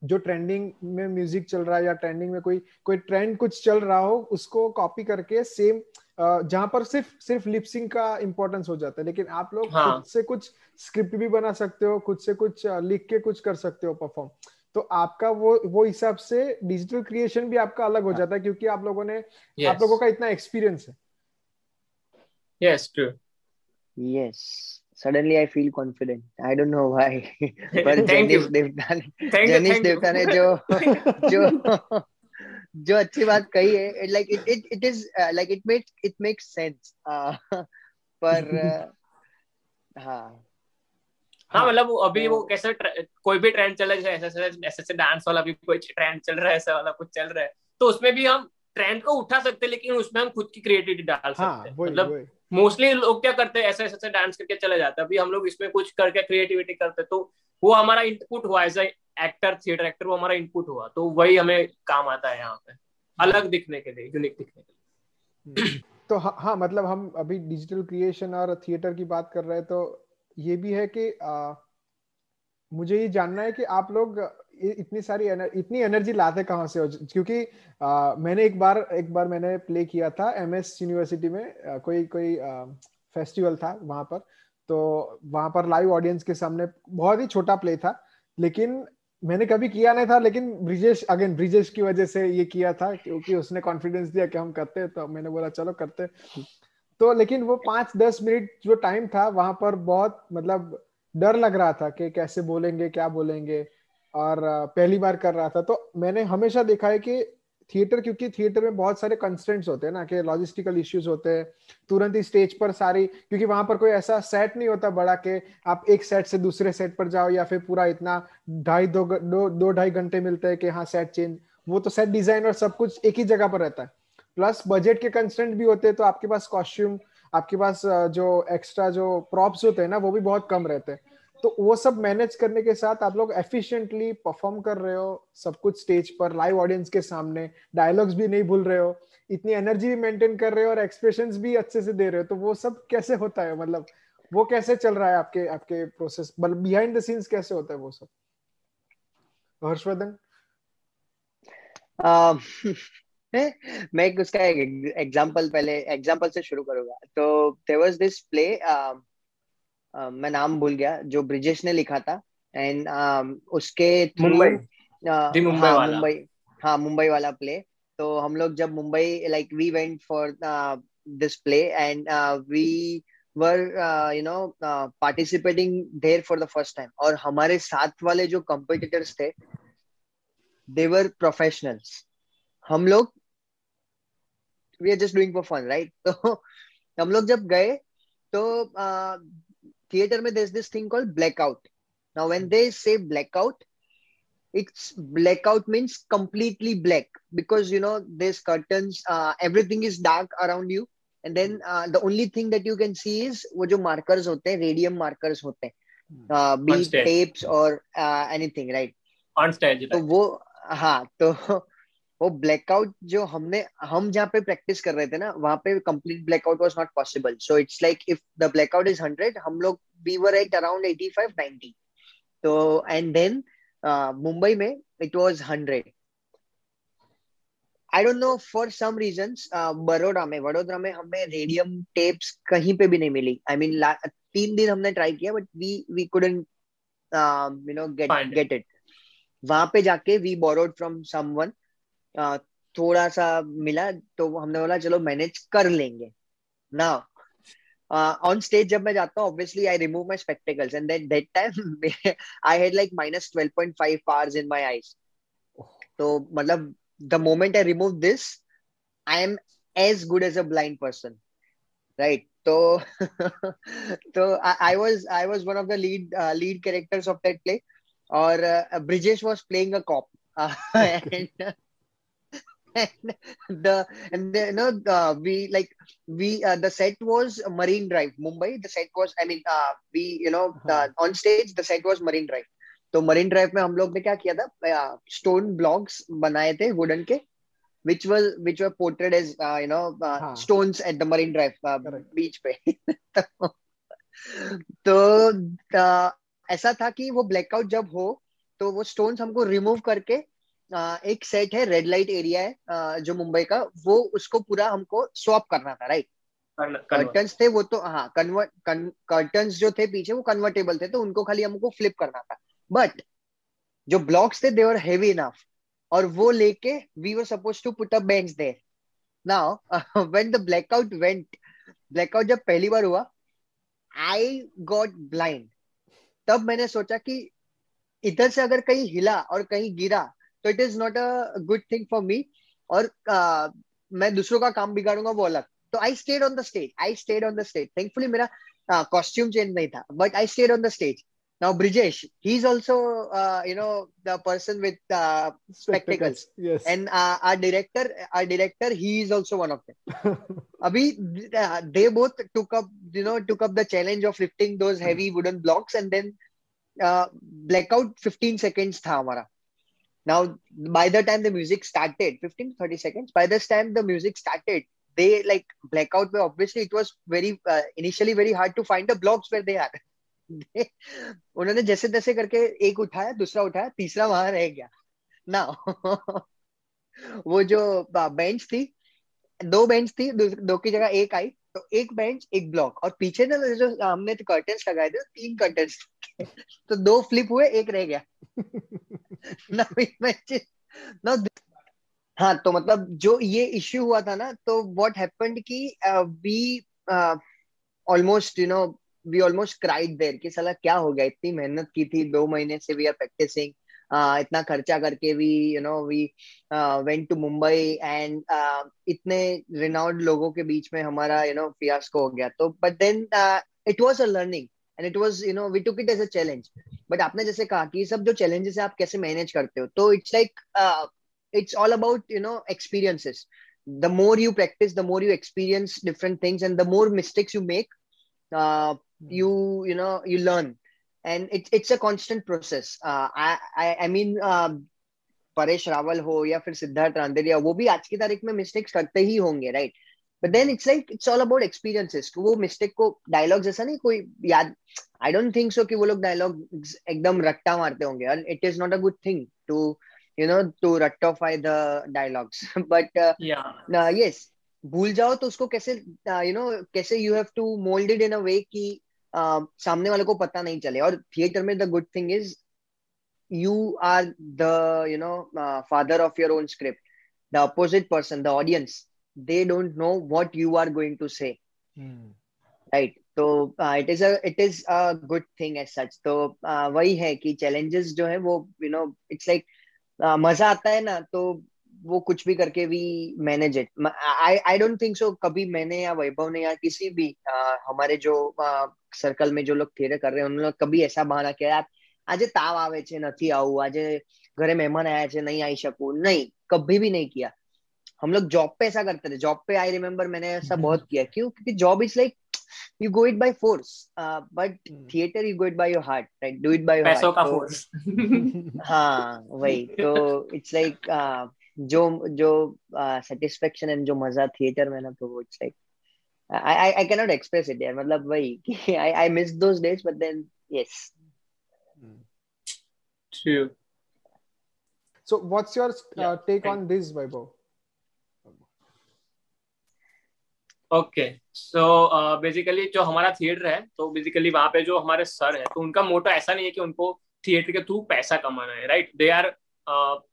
जो ट्रेंडिंग में म्यूज़िक चल रहा है या ट्रेंडिंग में कोई कोई ट्रेंड कुछ चल रहा हो उसको कॉपी करके सेम जहाँ पर सिर्फ़ सिर्फ़ लिपसिंग का इम्पोर्टेंस हो जाता है लेकिन आप लोग हाँ. खुद से कुछ स्क्रिप्ट भी बना सकते हो खुद से कुछ लिख के कुछ कर सकते हो परफॉर्म तो आपका वो वो हिसाब से डिजिटल क्रिएशन भी आपका अलग हो हाँ। जाता है क्योंकि आप लोगों ने yes. आप लोगों का इतना एक्सपीरियंस है Yes, true. Yes. Suddenly I feel confident. I don't know why. [LAUGHS] but Janice Devta ने Janice Devta ने जो [LAUGHS] जो जो अच्छी बात कही है like it it it is uh, like it makes it makes sense. Uh, [LAUGHS] पर uh, हाँ हाँ मतलब अभी वो कैसे कोई भी ट्रेंड चल रहा है ऐसे ऐसे ऐसे डांस वाला भी कोई ट्रेंड चल रहा है ऐसा वाला कुछ चल रहा है तो उसमें भी हम ट्रेंड को उठा सकते हैं लेकिन उसमें हम खुद की क्रिएटिविटी डाल सकते हैं मतलब मोस्टली लोग क्या करते हैं ऐसे ऐसे डांस करके चले जाते हैं। अभी हम लोग इसमें कुछ करके क्रिएटिविटी करते तो वो हमारा इनपुट हुआ एज एक्टर थिएटर एक्टर वो हमारा इनपुट हुआ। तो वही हमें काम आता है यहाँ पे अलग दिखने के लिए यूनिक दिखने के लिए। [CLEARS THROAT] तो हाँ हाँ मतलब हम अभी डिजिटल क्रिएशन और थिएटर की बात कर रहे हैं तो ये भी है कि आ, मुझे ये जानना है कि आप लोग इतनी सारी एनर, इतनी एनर्जी लाते कहाँ से हो? क्योंकि आ, मैंने एक बार एक बार मैंने प्ले किया था एम एस यूनिवर्सिटी में आ, कोई कोई आ, फेस्टिवल था वहाँ पर। तो वहाँ पर लाइव ऑडियंस के सामने बहुत ही छोटा प्ले था लेकिन मैंने कभी किया नहीं था लेकिन ब्रिजेश अगेन ब्रिजेश की वजह से ये किया था क्योंकि उसने कॉन्फिडेंस दिया कि हम करते तो मैंने बोला चलो करते तो लेकिन वो पाँच दस मिनट जो टाइम था वहाँ पर बहुत मतलब डर लग रहा था कि कैसे बोलेंगे क्या बोलेंगे। और पहली बार कर रहा था। तो मैंने हमेशा देखा है कि थिएटर क्योंकि थिएटर में बहुत सारे कंस्टेंट्स होते हैं ना कि लॉजिस्टिकल इश्यूज़ होते हैं तुरंत ही स्टेज पर सारी क्योंकि वहाँ पर कोई ऐसा सेट नहीं होता बड़ा के आप एक सेट से दूसरे सेट पर जाओ या फिर पूरा इतना ढाई दो दो, ढाई घंटे मिलते हैं कि हाँ सेट चेंज वो तो सेट डिज़ाइन और सब कुछ एक ही जगह पर रहता है। प्लस बजट के कंस्टेंट भी होते हैं तो आपके पास कॉस्ट्यूम आपके पास जो एक्स्ट्रा जो प्रॉप्स होते हैं ना वो भी बहुत कम रहते हैं। तो वो सब मैनेज करने के साथ आप लोग एफिशिएंटली परफॉर्म कर रहे हो, सब कुछ स्टेज पर लाइव ऑडियंस के सामने डायलॉग्स भी नहीं भूल रहे हो, इतनी एनर्जी भी मेंटेन कर रहे हो और एक्सप्रेशंस भी अच्छे से दे रहे हो तो वो सब कैसे होता है? मतलब वो कैसे चल रहा है आपके आपके प्रोसेस मतलब बिहाइंड द सीन्स कैसे होता है वो सब? हर्षवर्धन? [LAUGHS] मैं उसका एग्जांपल पहले एग्जांपल से शुरू करूँगा। तो देयर वाज दिस प्ले मैं नाम भूल गया जो ब्रिजेश ने लिखा था एंड उसके मुंबई। मुंबई हाँ मुंबई हाँ मुंबई वाला प्ले तो हम लोग जब Mumbai like we went for this play and we were you know participating there for the first time और हमारे साथ वाले जो कंपिटिटर्स थे देवर प्रोफेशनल्स हम लोग we are just doing for fun right तो हम लोग जब गए तो थिएटर में this this thing called blackout now when they say blackout it's blackout means completely black because you know this curtains everything is dark around you and then the only thing that you can see is वो जो markers होते हैं radium markers होते हैं। B tapes और anything right on stage तो वो हाँ तो वो ब्लैकआउट जो हमने हम जहाँ पे प्रैक्टिस कर रहे थे ना वहाँ पे complete blackout was not possible so it's like if the blackout is hundred हम लोग we were at around eighty five ninety तो एंड देन मुंबई में it was hundred I don't know for some reason Baroda में वडोदरा में हमें radium tapes कहीं पे भी नहीं मिली. आई I मीन mean, तीन दिन हमने ट्राई किया but we we couldn't you know get get it वहाँ पे जाके वी बोरोड फ्रॉम समवन थोड़ा सा मिला तो हमने बोला, चलो मैनेज कर लेंगे. ना ऑन स्टेज जब मैं जाता हूँ obviously I remove my spectacles and then that time I had like minus twelve point five powers in my eyes तो मतलब the moment I remove this I am as good as a blind person right तो तो I was I was one of the lead lead characters of that play और Brijesh was playing a cop and [LAUGHS] and the and the, you know uh, we like we uh, the set was marine drive mumbai the set was i mean uh, we you know uh, on stage the set was marine drive तो marine drive में हम लोग ने क्या किया था stone blocks बनाए थे वुडन के which was which were portrayed as uh, you know uh, हाँ. stones at the marine drive uh, beach पे तो uh, ऐसा था कि वो ब्लैकआउट जब हो तो वो स्टोन्स हमको रिमूव करके एक सेट है रेड लाइट एरिया है जो मुंबई का वो उसको पूरा हमको स्वैप करना था राइट कर्टन्स थे वो तो हाँ कन्वर्ट कर्टन्स जो थे पीछे वो कन्वर्टेबल थे तो उनको खाली हमको फ्लिप करना था. बट जो ब्लॉक्स थे देवर हैवी इनफ और वो लेके we were suppose to put a bench there now when the blackout went blackout जब पहली बार हुआ आई गॉट ब्लाइंड तब मैंने सोचा कि इधर से अगर कहीं हिला और कहीं गिरा तो it is not a good thing for me और uh, मैं दूसरों का काम बिगाड़ूँगा वो अलग। तो I stayed on the stage I stayed on the stage thankfully मेरा कॉस्ट्यूम चेंज नहीं था। But I stayed on the stage now Brijesh he is also you know the person with spectacles and our director our director he is also one of them अभी they both took up you know took up the challenge of lifting those blocks and then blackout fifteen seconds था हमारा। Now, by the time the music started, 15 to 30 seconds, by this time the music started, they like blackout where obviously it was very uh, initially very hard to find the blocks where they are. उन्होंने जैसे तैसे करके एक उठाया दूसरा उठाया तीसरा वहाँ रह गया ना वो जो बेंच थी दो बेंच थी दो, की जगह एक आई तो एक बेंच एक ब्लॉक और पीछे ना जो हमने तो कर्टन्स लगाए थे तीन कर्टन्स तो दो फ्लिप हुए एक रह गया हाँ तो मतलब जो ये इश्यू हुआ था ना तो व्हाट हैपेंड कि we almost you know we almost cried there कि साला क्या हो गया? इतनी मेहनत की थी, दो महीने से वी आर प्रैक्टिसिंग इतना खर्चा करके we you know we went to Mumbai and इतने रिनाउंड लोगों के बीच में हमारा यू नो फियास्को हो गया। तो but then it was a learning and it was you know we took it as a challenge but आपने जैसे कहा कि सब जो चैलेंजेस है आप कैसे मैनेज करते हो? तो it's like it's all about you know experiences the more you practise the more you experience different things and the more mistakes you make you you know you learn and it's it's a constant process I mean Paresh Rawal हो या फिर सिद्धार्थ रांदेरिया वो भी आज की तारीख में mistakes करते ही होंगे right? But then it's like it's all about experiences वो मिस्टेक को डायलॉग जैसा नहीं कोई याद आई डोंट थिंक सो कि वो लोग डायलॉग एकदम रट्टा मारते होंगे। It is not a good thing to you know to rectify the dialogues. [LAUGHS] But uh, yeah. uh, भूल जाओ तो उसको कैसे यू नो कैसे you have to mould it in a way कि सामने वाले को पता नहीं चले। और थिएटर में the good thing is you are the you know father of your own script the opposite person the audience they don't know what you are going to say hmm. right तो it is it is a good thing as such तो uh, वही है कि challenges जो है वो you know it's like मजा आता है ना तो वो कुछ भी करके भी manage it I I don't think so कभी मैंने या वैभव ने या किसी भी uh, हमारे जो सर्कल uh, में जो लोग थिएटर कर रहे हैं उन्होंने कभी ऐसा बहाना किया यार આજે તાવ આવે છે નથી આવું આજે ઘરે મહેમાન આયા છે નહીં આવી શકું नहीं कभी भी नहीं किया हम लोग जॉब पे ऐसा करते थे। जॉब पे आई रिमेम्बर मैंने ऐसा हम्म। बहुत किया। क्यों? क्योंकि job is like you go it by force but theatre you go it by your heart right do it by your हाँ वही। तो इट्स लाइक uh, जो जो uh, सेटिस्फेक्शन एंड जो मज़ा थिएटर में ना तो वो it's like I I I can not express it मतलब वही कि I I miss those days but then yes true so what's your take on this वाइबो okay so basically जो हमारा थिएटर है तो बेसिकली वहाँ पे जो हमारे सर है तो उनका मोटो ऐसा नहीं है कि उनको थिएटर के थ्रू पैसा कमाना है right they are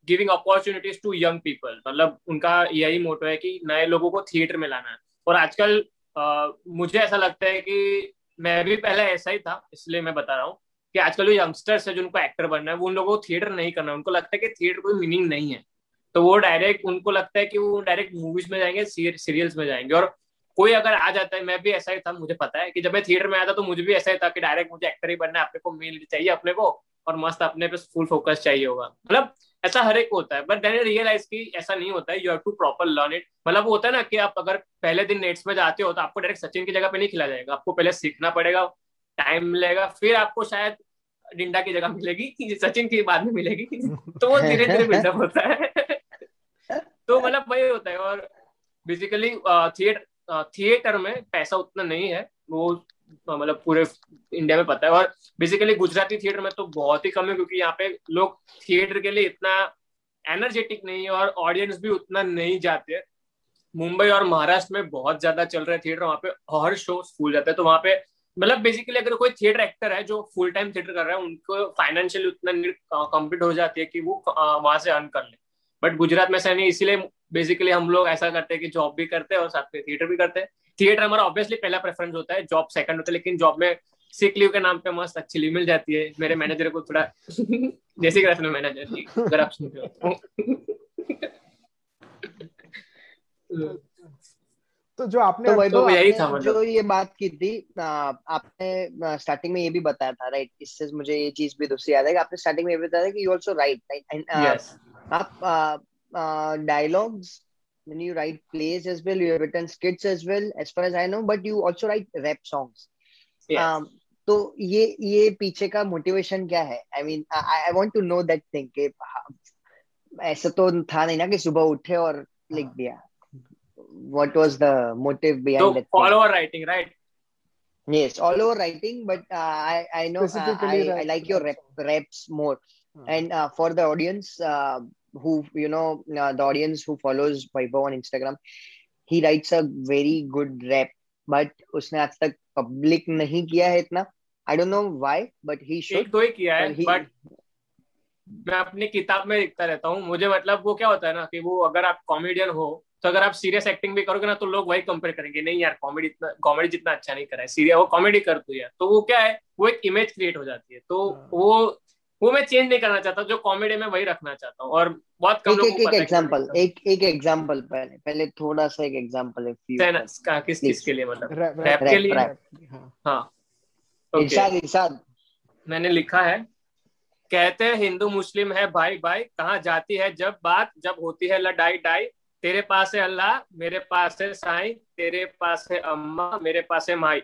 giving opportunities to young people मतलब उनका यही मोटो है कि नए लोगों को थिएटर में लाना है। और आजकल uh, मुझे ऐसा लगता है कि मैं भी पहले ऐसा ही था इसलिए मैं बता रहा हूँ कि आजकल जो यंगस्टर्स है जिनको एक्टर बनना है वो उन लोगों को थिएटर नहीं करना है। उनको लगता है कि थिएटर कोई मीनिंग नहीं है। तो वो डायरेक्ट उनको लगता है कि वो डायरेक्ट मूवीज़ में जाएँगे सीरियल्स में जाएँगे। और कोई अगर आ जाता है, मैं भी ऐसा ही था, मुझे पता है कि जब मैं थिएटर में आया था तो मुझे भी ऐसा ही था कि डायरेक्ट मुझे एक्टर ही बनना है, अपने को मिल चाहिए अपने को और मस्त अपने पे फुल फोकस चाहिए होगा। मतलब ऐसा हर एक होता है बट देन रियलाइज़ की ऐसा नहीं होता है you have to proper learn it मतलब वो होता है ना कि आप अगर पहले दिन नेट्स में जाते हो तो आपको डायरेक्ट सचिन की जगह पे नहीं खिला जाएगा, आपको पहले सीखना पड़ेगा टाइम मिलेगा, फिर आपको शायद डिंडा की जगह मिलेगी सचिन की बाद में मिलेगी तो वो धीरे धीरे बिल्डअप होता है। [LAUGHS] तो मतलब वही होता है और बेसिकली थिएटर थिएटर में पैसा उतना नहीं है, वो मतलब पूरे इंडिया में पता है। और बेसिकली गुजराती थिएटर में तो बहुत ही कम है, क्योंकि यहाँ पे लोग थिएटर के लिए इतना एनर्जेटिक नहीं है और ऑडियंस भी उतना नहीं जाते मुंबई और महाराष्ट्र में बहुत ज़्यादा चल रहे थिएटर वहाँ पे हर शो फूल जाता है। तो वहाँ पे मतलब बेसिकली अगर कोई थिएटर एक्टर है जो फुल टाइम थिएटर कर रहा है, उनको फाइनेंशियली उतना कंप्लीट हो जाती है कि वो वहाँ से अर्न कर ले। बट गुजरात में ऐसा नहीं इसीलिए बेसिकली हम लोग ऐसा करते हैं कि जॉब भी करते हैं और साथ में थिएटर भी करते हैं। थिएटर हमारा ऑब्वियसली पहला प्रेफरेंस होता है जॉब सेकंड होता है लेकिन जॉब में सिक लीव के नाम पे मस्त अच्छी लीव मिल जाती है। मेरे मैनेजर को थोड़ा [LAUGHS] जैसे कि रखना मैनेजर अगर आप सुन रहे हो। [LAUGHS] तो जो आपने तो, तो यही था मतलब। जो ये बात की थी आपने स्टार्टिंग में ये भी बताया था राइट इससे मुझे ये चीज़ भी दूसरी याद है कि आपने स्टार्टिंग में ये बताया था कि यू आल्सो राइट राइट आप uh, dialogues when you write plays as well you have written skits as well as far as i know but you also write rap songs yes. um, तो ये ये पीछे का motivation क्या है I mean I want to know that thing कि ऐसा तो था नहीं ना कि सुबह उठे और लिख दिया what was the motive behind so, it all over writing right yes all over writing but uh, i i know uh, I, I like your rap, raps more hmm. and uh, for the audience uh, who you know uh, the audience who follows Vaibhav on Instagram, he writes a very good rap, but उसने आज तक public नहीं किया है इतना. I don't know why, but he should. एक दो ही किया है, he, but मैं अपनी किताब में लिखता रहता हूँ मुझे मतलब वो क्या होता है ना कि वो अगर आप कॉमेडियन हो तो अगर आप सीरियस एक्टिंग भी करोगे ना तो लोग वही कंपेयर करेंगे नहीं यार कॉमेडी इतना कॉमेडी जितना अच्छा नहीं करा है सीरियस वो कॉमेडी कर तू यार तो वो क्या है वो एक इमेज क्रिएट हो जाती है तो हाँ। वो वो मैं चेंज नहीं करना चाहता जो कॉमेडी में वही रखना चाहता हूँ। और बहुत कम एक एक एग्जांपल एक एक एग्जांपल पहले पहले थोड़ा सा एक एग्जांपल है किस किस के लिए मतलब? रैप के लिए? हाँ। इरशाद इरशाद। मैंने लिखा है कहते हैं हिंदू मुस्लिम है भाई भाई कहाँ जाती है जब बात जब होती है लड़ाई डाई तेरे पास है अल्लाह मेरे पास है साईं तेरे पास है अम्मा मेरे पास है माई।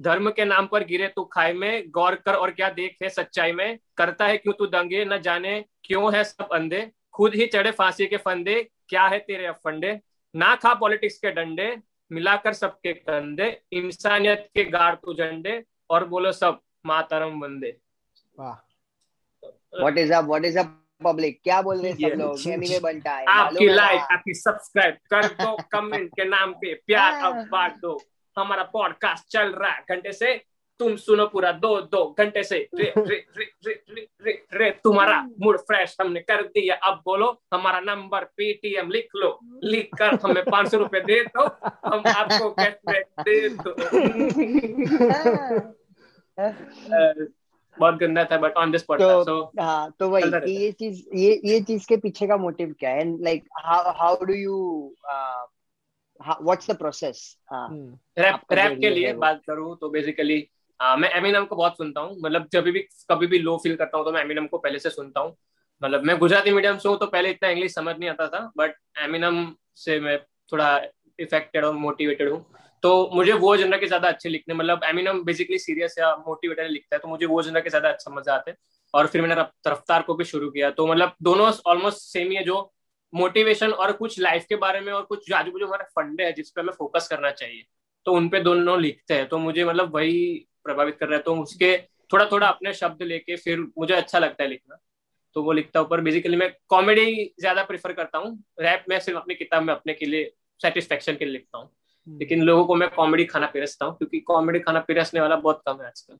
धर्म के नाम पर गिरे तू खाई में गौर कर और क्या देख है सच्चाई में? करता है क्यों तू दंगे? न जाने क्यों है सब अंधे? खुद ही चढ़े फांसी के फंदे क्या है तेरे अफंडे ना खा पॉलिटिक्स के डंडे मिलाकर सबके कंधे इंसानियत के गाड़ तू झंडे और बोलो सब मातरम वंदे। what is up? What is up public क्या बोल रहे सब लोग? एनीवे बनता है। आपकी लाइक आपकी सब्सक्राइब कर दो कमेंट के नाम पे प्यार अब हाँ। बांट दो। हमारा पॉडकास्ट चल रहा है। घंटे से तुम सुनो पूरा दो दो घंटे से। रे रे रे रे रे रे, रे तुम्हारा मूड फ्रेश हमने कर दिया। अब बोलो हमारा नंबर पेटीएम लिख लो। लिख कर हमें पाँच सौ रुपए दे दो। हम आपको कैशबैक दे दो। बहुत गंदा था but on this podcast so हाँ तो वही ये चीज़ ये ये चीज़ के पीछे का मोटिव क्या है? Like how how do you what's the process rap rap के लिए बात करूँ तो बेसिकली uh, मैं एमिनम को बहुत सुनता हूँ। मतलब जब भी कभी भी लो फील करता हूँ तो मैं एमिनम को पहले से सुनता हूँ। मतलब मैं गुजराती मीडियम से हूँ तो पहले इतना इंग्लिश समझ नहीं आता था बट एमिनम से मैं थोड़ा इफेक्टेड और मोटिवेटेड हूँ। तो मुझे वो जनर के ज़्यादा अच्छे लिखने मतलब एमिनम बेसिकली सीरियस या मोटिवेटेड लिखता है तो मुझे वो जनर के ज़्यादा अच्छा मज़ा आते हैं। और फिर मैंने रफ्तार को भी शुरू किया। तो मतलब दोनों ऑलमोस्ट सेम ही है जो मोटिवेशन और कुछ लाइफ के बारे में और कुछ जो आजू हमारे फंडे है जिसपे हमें फोकस करना चाहिए तो उनपे दोनों लिखते हैं। तो मुझे मतलब वही प्रभावित कर रहा है। तो उसके थोड़ा थोड़ा अपने शब्द लेके फिर मुझे अच्छा लगता है लिखना। तो वो लिखता हूँ पर बेसिकली मैं कॉमेडी ज़्यादा प्रेफर करता हूँ। रैप मैं सिर्फ़ अपनी किताब में अपने के लिए सेटिस्फेक्शन के लिए लिखता हूँ। हम्म। लेकिन लोगों को मैं कॉमेडी खाना पिरसता हूँ क्योंकि कॉमेडी खाना पिरसने वाला बहुत कम है आजकल।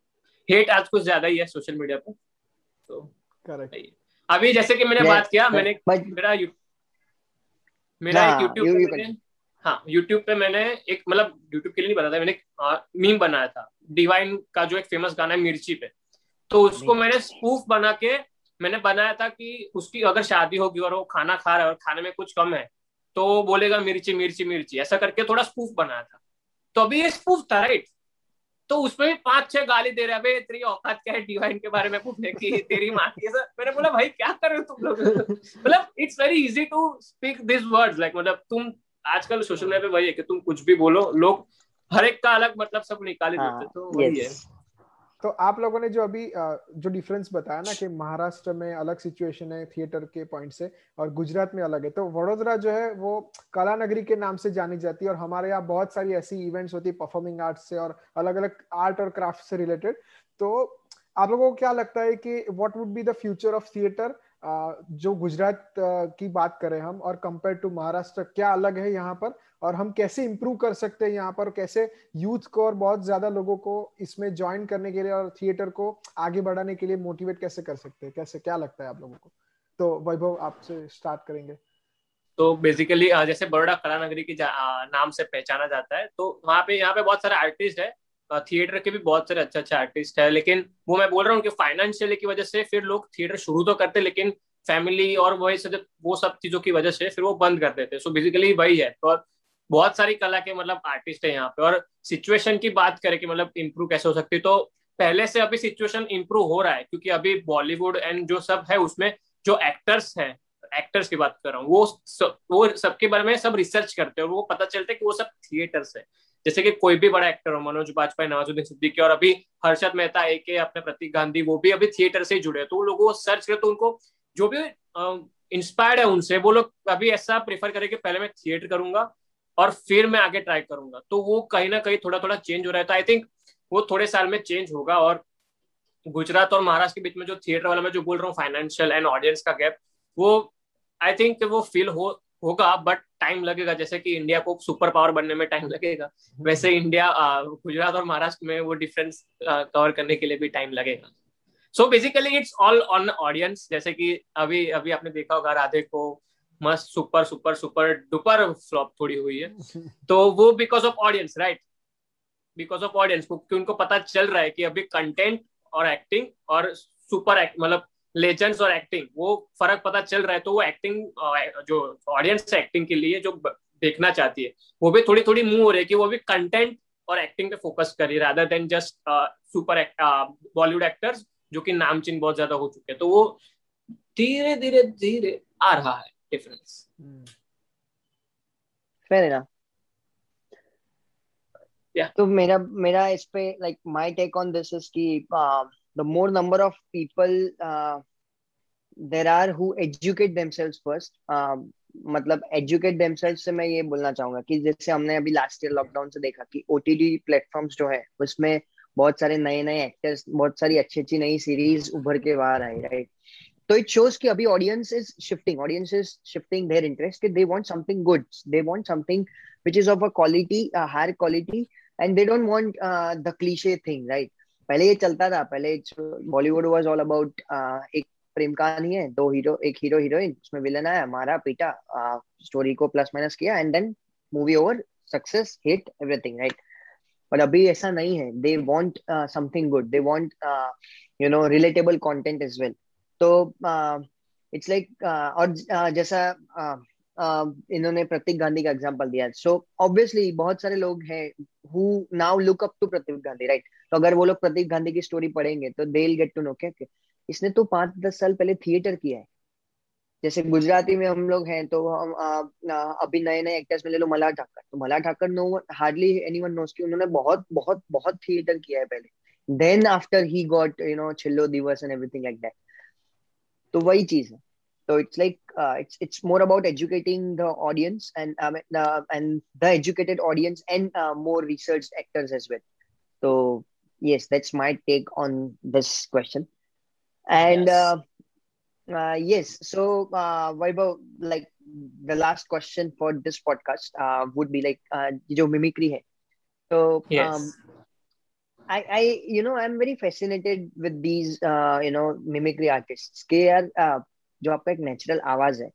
हेट आज कुछ ज़्यादा ही है सोशल मीडिया पर तो करेक्ट अभी जैसे कि मैंने बात किया मैंने मेरा मेरा एक यूट्यूब हाँ यूट्यूब पे मैंने एक मतलब यूट्यूब के लिए नहीं बताया मैंने मीम बनाया था डिवाइन का जो एक फ़ेमस गाना है मिर्ची पे। तो उसको मैंने स्पूफ बना के मैंने बनाया था कि उसकी अगर शादी होगी और वो खाना खा रहा है और खाने में कुछ कम है तो बोलेगा मिर्ची मिर्ची मिर्ची ऐसा करके थोड़ा स्पूफ बनाया था। तो अभी ये स्पूफ था राइट तो उसमें भी पाँच छह गाली दे रहे हैं तेरी औकात क्या है डिवाइन के बारे में पूछने की? तेरी माँ की सर मैंने बोला भाई क्या कर रहे हो तुम लोग? [LAUGHS] मतलब it's very easy to speak this words like मतलब तुम आजकल सोशल मीडिया पे वही है कि तुम कुछ भी बोलो लोग हर एक का अलग मतलब सब निकाल हाँ, देते तो वही है। तो आप लोगों ने जो अभी जो डिफरेंस बताया ना कि महाराष्ट्र में अलग सिचुएशन है थिएटर के पॉइंट से और गुजरात में अलग है तो वडोदरा जो है वो कला नगरी के नाम से जानी जाती है और हमारे यहाँ बहुत सारी ऐसी इवेंट्स होती है परफॉर्मिंग आर्ट्स से और अलग अलग आर्ट और क्राफ्ट से रिलेटेड तो आप लोगों को क्या लगता है कि what would be the future of theatre जो गुजरात की बात करें हम और कंपेयर टू महाराष्ट्र, क्या अलग है यहाँ पर? और हम कैसे इम्प्रूव कर सकते हैं यहाँ पर? कैसे यूथ को और बहुत ज़्यादा लोगों को इसमें ज्वाइन करने के लिए और थिएटर को आगे बढ़ाने के लिए मोटिवेट कैसे कर सकते हैं? कैसे, क्या लगता है आप लोगों को? तो वैभव, आपसे स्टार्ट करेंगे। तो बेसिकली जैसे बड़ोड़ा कला नगरी की नाम से पहचाना जाता है तो वहाँ पे, यहाँ पे बहुत सारे आर्टिस्ट है। थिएटर के भी बहुत सारे अच्छे अच्छे आर्टिस्ट है, लेकिन वो मैं बोल रहा हूँ कि फाइनेंशियल की वजह से फिर लोग थिएटर शुरू तो करते, लेकिन फैमिली और वही सब वो सब चीज़ों की वजह से फिर वो बंद कर देते सो बेसिकली वही है। तो बहुत सारी कला के मतलब आर्टिस्ट है यहाँ पे। और सिचुएशन की बात करें कि मतलब इम्प्रूव कैसे हो सकती है तो पहले से अभी सिचुएशन इम्प्रूव हो रहा है, क्योंकि अभी बॉलीवुड एंड जो सब है उसमें जो एक्टर्स हैं एक्टर्स की बात कर रहा हूँ, वो सब वो सबके बारे में सब रिसर्च करते हैं और वो पता चलता है कि वो सब थिएटर्स है। जैसे कि कोई भी बड़ा एक्टर हो, मनोज बाजपेयी, नवाजुद्दीन सिद्दीकी और अभी हर्षद मेहता ए के अपने प्रतीक गांधी, वो भी अभी थिएटर से जुड़े तो वो लोग वो सर्च करे तो उनको जो भी इंस्पायर्ड है उनसे, वो लोग अभी ऐसा प्रेफर करें कि पहले मैं थिएटर करूँगा और फिर मैं आगे ट्राई करूँगा। तो वो कहीं ना कहीं थोड़ा थोड़ा चेंज हो रहा है। तो आई थिंक वो थोड़े साल में चेंज होगा और गुजरात और महाराष्ट्र के बीच में जो थिएटर वाला मैं जो बोल रहा हूँ फाइनेंशियल एंड ऑडियंस का गैप वो आई थिंक वो फील हो, होगा बट टाइम लगेगा। जैसे कि इंडिया को सुपर पावर बनने में टाइम लगेगा। वैसे इंडिया गुजरात और महाराष्ट्र में वो डिफरेंस कवर करने के लिए भी टाइम लगेगा। So basically it's all on audience जैसे कि अभी अभी आपने देखा होगा, राधे को मस्त super super super duper flop थोड़ी हुई है। [LAUGHS] तो वो because of audience right because of audience क्योंकि उनको पता चल रहा है कि अभी कंटेंट और एक्टिंग और सुपर एक्ट मतलब लेजेंड्स और एक्टिंग वो फ़र्क पता चल रहा है तो वो एक्टिंग जो ऑडियंस है एक्टिंग के लिए जो देखना चाहती है वो भी थोड़ी थोड़ी मूव हो रही है कि वो भी कंटेंट और एक्टिंग पे फोकस करी rather than just super Bollywood actors जो कि नामचीन बहुत ज़्यादा हो चुके हैं। तो वो धीरे धीरे धीरे आ रहा है। Difference. Mm. Fair enough. Yeah. तो मेरा मेरा इस पे like my take on this is कि uh, the more number of people uh, there are who educate themselves first uh, मतलब एजुकेट देमसेल्फ से मैं ये बोलना चाहूँगा कि जैसे हमने अभी लास्ट ईयर लॉकडाउन से देखा कि ओटीटी प्लेटफॉर्म्स जो है उसमें बहुत सारे नए नए एक्टर्स बहुत सारी अच्छी अच्छी नई सीरीज़ उभर के बाहर आई राइट तो इट शोज़ कि अभी audience is shifting audience is shifting their interest they want something good they want something which is of a quality higher quality and they don't want the cliche thing right पहले ये चलता था, पहले Bollywood was all about एक प्रेम कहानी है, दो हीरो एक हीरो हीरोइन उसमें विलन आया, मारा, पीटा स्टोरी को प्लस माइनस किया and then movie over success hit everything right but अभी ऐसा नहीं है. They want something good they want you know relatable content as well तो इट्स लाइक like, और जैसा इन्होंने प्रतीक गांधी का एग्जांपल दिया। सो so, ऑब्वियसली बहुत सारे लोग हैं who now look up to Prateek Gandhi right तो अगर वो लोग प्रतीक गांधी की स्टोरी पढ़ेंगे तो they will get to know क्या? इसने तो पाँच दस साल पहले थिएटर किया है। जैसे गुजराती में हम लोग हैं तो हम अभी नए नए एक्टर्स में ले लो मला ठाकर तो Malhar Thakar no hardly anyone knows की उन्होंने बहुत बहुत बहुत थिएटर किया है पहले। Then after he got you know Chhello Divas and everything like that तो वही चीज है तो it's like it's it's more about educating the audience and and the educated audience and more research actors as well तो yes that's my take on this question and yes. Uh, uh, yes. So, uh, Vaibhav, like the last question for this podcast uh, would be like, uh, जो mimicry है. So, yes. um, I, I, you know, I'm very fascinated with these, uh, you know, mimicry artists. के यार uh, जो आपका एक natural आवाज है,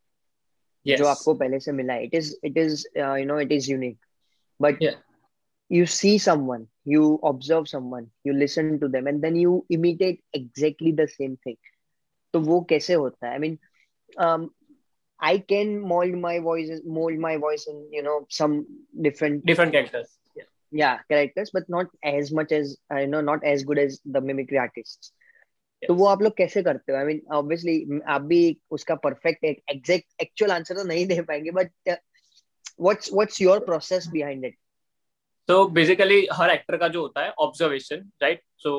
yes. जो आपको पहले से मिला है, it is, it is, uh, you know, it is unique. But yeah. you see someone, you observe someone, you listen to them, and then you imitate exactly the same thing. तो वो कैसे होता है I mean I can mold my voice, mold my voice in you know some different different characters. Yeah. characters, but not as much as uh, you know, not as good as the mimicry artists. Yes. तो वो आप लोग कैसे करते हो I mean obviously आप भी उसका परफेक्ट एग्जैक्ट एक्चुअल आंसर तो नहीं दे पाएँगे but what's what's your process behind it तो बेसिकली हर एक्टर का जो होता है observation right so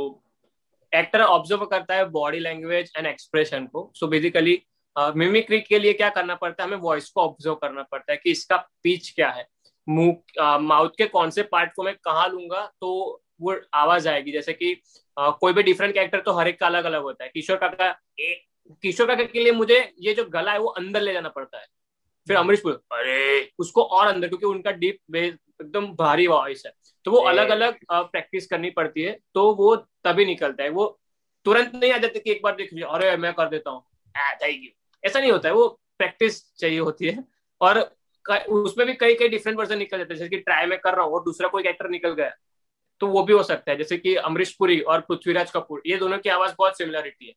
actor observe करता है बॉडी लैंग्वेज एंड एक्सप्रेशन को सो बेसिकली मिमिक्री के लिए क्या करना पड़ता है हमें वॉइस को ऑब्ज़र्व करना पड़ता है कि इसका पिच क्या है मुँह माउथ के कौन से पार्ट को मैं कहाँ लूँगा तो वो आवाज़ आएगी। जैसे कि uh, कोई भी डिफरेंट कैरेक्टर तो हर एक का अलग अलग होता है। किशोर काका किशोर काका के लिए मुझे ये जो गला है वो अंदर ले जाना पड़ता है। फिर अमरीश अरे! उसको और अंदर क्योंकि उनका डीप एकदम भारी वॉइस है। तो वो अलग अलग प्रैक्टिस करनी पड़ती है तो वो तभी निकलता है। वो तुरंत नहीं आ जाते कि एक बार देख लीजिए अरे मैं कर देता हूँ। ऐसा नहीं होता है। वो प्रैक्टिस चाहिए होती है। और उसमें भी कई कई डिफरेंट वर्जन निकल जाते हैं। जैसे कि ट्राई में कर रहा हूँ और दूसरा कोई कैरेक्टर निकल गया तो वो भी हो सकता है। जैसे कि अमरीश पुरी और पृथ्वीराज कपूर, ये दोनों की आवाज़ बहुत सिमिलरिटी है।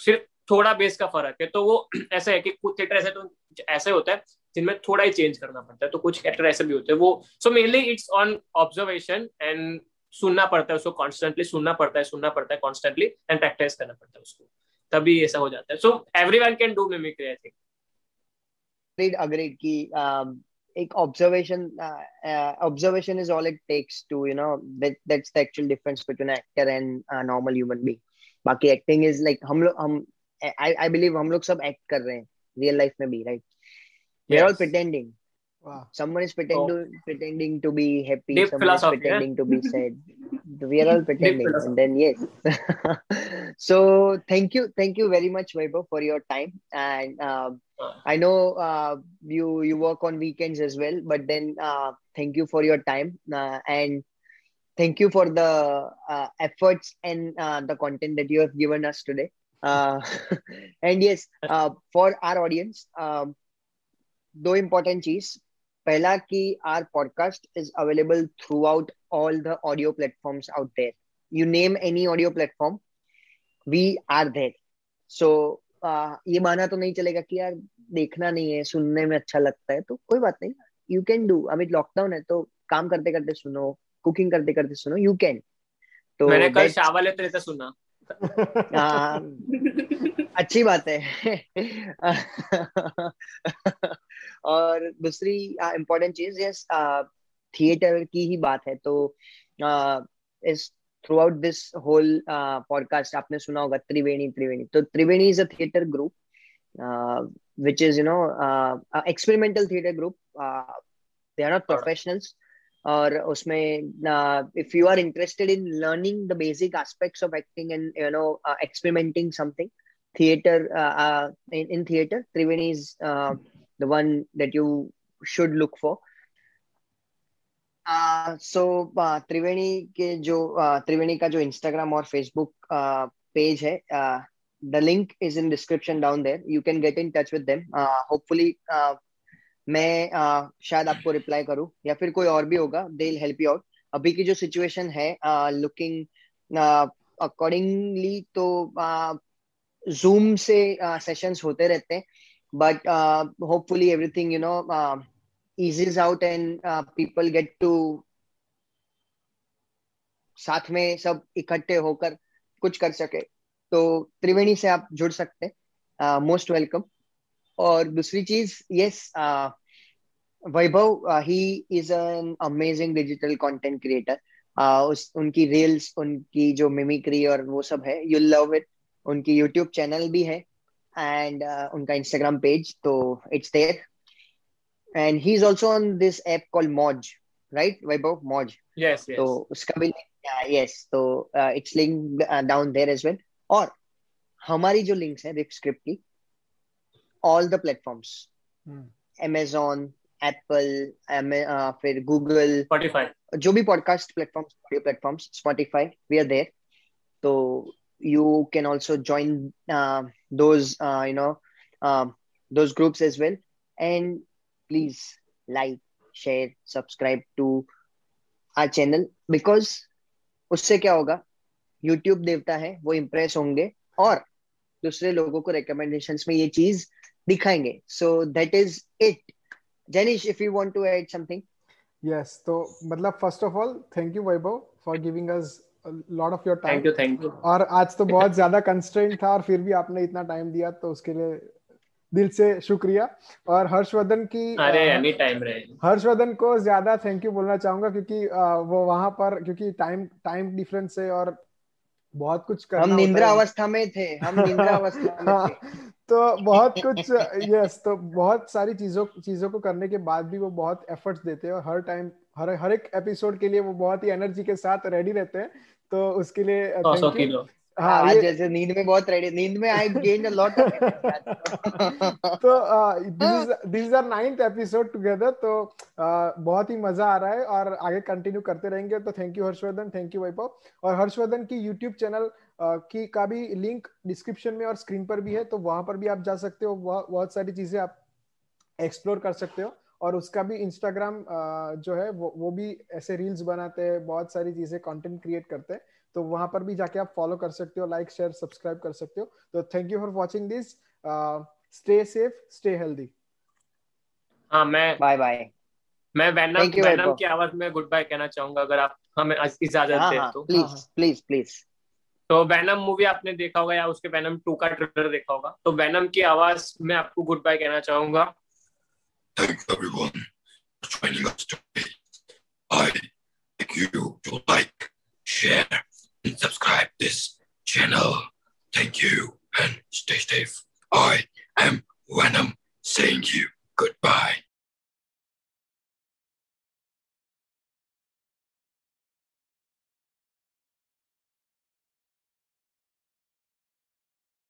सिर्फ़ थोड़ा बेस का फ़र्क है तो वो [CLEARS THROAT] ऐसा है कि कुछ थिएटर ऐसे तो ऐसे होता है, जिनमें थोड़ा ही चेंज करना पड़ता है तो कुछ कैरेक्टर ऐसे भी होते हैं। वो so mainly it's on observation and सुनना पड़ता है उसको कॉन्स्टेंटली सुनना पड़ता है, सुनना पड़ता है कॉन्स्टेंटली एंड प्रैक्टिस करना पड़ता है उसको। तभी ऐसा हो जाता है। So every can do mimicry I think agreed की एक observation observation is all it takes to you know that's the actual difference between actor and normal human being बाकी एक्टिंग इज़ लाइक हम लोग हम आई आई बिलीव हम लोग सब act कर रहे हैं रियल लाइफ में भी right yes. all pretending. Wow. Someone is pretending oh. to, pretending to be happy. Deep Someone is pretending yeah? to be sad. we are all pretending. and then yes. so thank you, thank you very much, Vaibhav, for your time. And uh, I know uh, you you work on weekends as well, but then uh, thank you for your time uh, and thank you for the uh, efforts and uh, the content that you have given us today. [LAUGHS] and yes, for our audience. Um, दो important चीज पहला कि our podcast is available throughout all the audio platforms out there you name any audio platform We are there so ये माना तो नहीं चलेगा कि यार देखना नहीं है सुनने में अच्छा लगता है तो कोई बात नहीं। यू कैन डू अभी लॉकडाउन है तो काम करते करते सुनो कुकिंग करते करते सुनो यू कैन तो मैंने कल शावल लेते रहते सुना। अच्छी बात है। और दूसरी इम्पोर्टेंट चीज़ यस थिएटर की ही बात है तो इस throughout this whole podcast आपने सुना होगा त्रिवेणी त्रिवेणी। तो Triveni is a theatre group which is you know experimental theatre group they are not professionals और उसमें if you are interested in learning the basic aspects of acting and you know experimenting something theater uh, uh, in, in theater triveni is uh, the one that you should look for. So Triveni के जो त्रिवेणी का जो Instagram और Facebook page है the link is in description down there you can get in touch with them hopefully मैं uh, शायद आपको reply करूँ या फिर कोई और भी होगा दे हेल्प यू आउट अभी की जो सिचुएशन है लुकिंग अकॉर्डिंगली तो जूम से सेशंस होते रहते हैं but hopefully everything you know eases out and uh, people get to साथ में सब इकट्ठे होकर कुछ कर सके। तो त्रिवेणी से आप जुड़ सकते मोस्ट uh, वेलकम और दूसरी चीज़ yes Vaibhav he is an amazing digital content creator उस उनकी रील्स उनकी जो मिमिक्री और वो सब है यू लव इट उनकी यूट्यूब चैनल भी है। एंड uh, उनका इंस्टाग्राम पेज तो it's there and he's also on this app called Moj, right? Vaibhav Moj. Yes, yes. So uska bhi yeah, yes. So uh, it's linked uh, down there as well. और हमारी जो links है script की all the platforms Amazon Apple फिर Google Spotify जो भी podcast platform audio platforms Spotify we are there तो you can also join uh, those uh, you know uh, those groups as well and please like share subscribe to our channel because उससे क्या होगा? YouTube देवता है वो impress होंगे और दूसरे लोगों को रिकमेंडेशन में ये चीज़ दिखाएँगे। So that is it Jenish if you want to add something yes तो मतलब first of all thank you Vaibhav for giving us lot of your time thank you thank you और आज तो बहुत ज़्यादा कंस्ट्रेंट था और फिर भी आपने इतना टाइम दिया तो उसके लिए दिल से शुक्रिया। और हर्षवर्धन की अरे एनी टाइम रहे। हर्षवर्धन को ज़्यादा थैंक यू बोलना चाहूँगा क्योंकि वो वहाँ पर क्योंकि टाइम टाइम डिफरेंस है और बहुत कुछ करना हम निंद्रा अवस्था में थे हम निंद्रा अवस्था में हाँ, थे। तो बहुत कुछ यस तो बहुत सारी चीज़ों चीज़ों को करने के बाद भी वो बहुत एफर्ट्स देते हैं और हर टाइम हर हर एक एपिसोड के लिए वो बहुत ही एनर्जी के साथ रेडी रहते हैं। तो उसके लिए थैंक यू हाँ, आज जैसे नींद में बहुत रेडी नींद में आई गेन अ लॉट तो this our ninth episode together तो बहुत ही मज़ा आ रहा है और आगे कंटिन्यू करते रहेंगे। तो thank you Harshvardhan thank you Vaibhav और हर्षवर्धन की यूट्यूब चैनल की का भी लिंक डिस्क्रिप्शन में और स्क्रीन पर भी है तो वहाँ पर भी आप जा सकते हो। बहुत सारी चीज़ें आप एक्सप्लोर कर सकते हो। और उसका भी इंस्टाग्राम जो है वो वो भी ऐसे रील्स बनाते हैं बहुत सारी चीज़ें कंटेंट क्रिएट करते हैं। तो वहाँ पर भी जाके आप फॉलो कर सकते हो लाइक शेयर सब्सक्राइब कर सकते हो। तो thank you for watching this stay safe stay healthy हाँ मैं बाय बाय मैं वैनम वैनम की आवाज़ में गुड बाय कहना चाहूँगा अगर आप हमें इजाज़त हाँ, दें तो। प्लीज़ प्लीज़ प्लीज़ तो वैनम मूवी आपने देखा होगा या उसके वैनम टू का ट्रेलर देखा होगा। तो वैनम की आवाज़ में आपको गुड बाय कहना चाहूँगा। Thank you everyone joining us today. I thank you to like, share, and subscribe this channel. Thank you and stay safe. I am Venom saying you goodbye.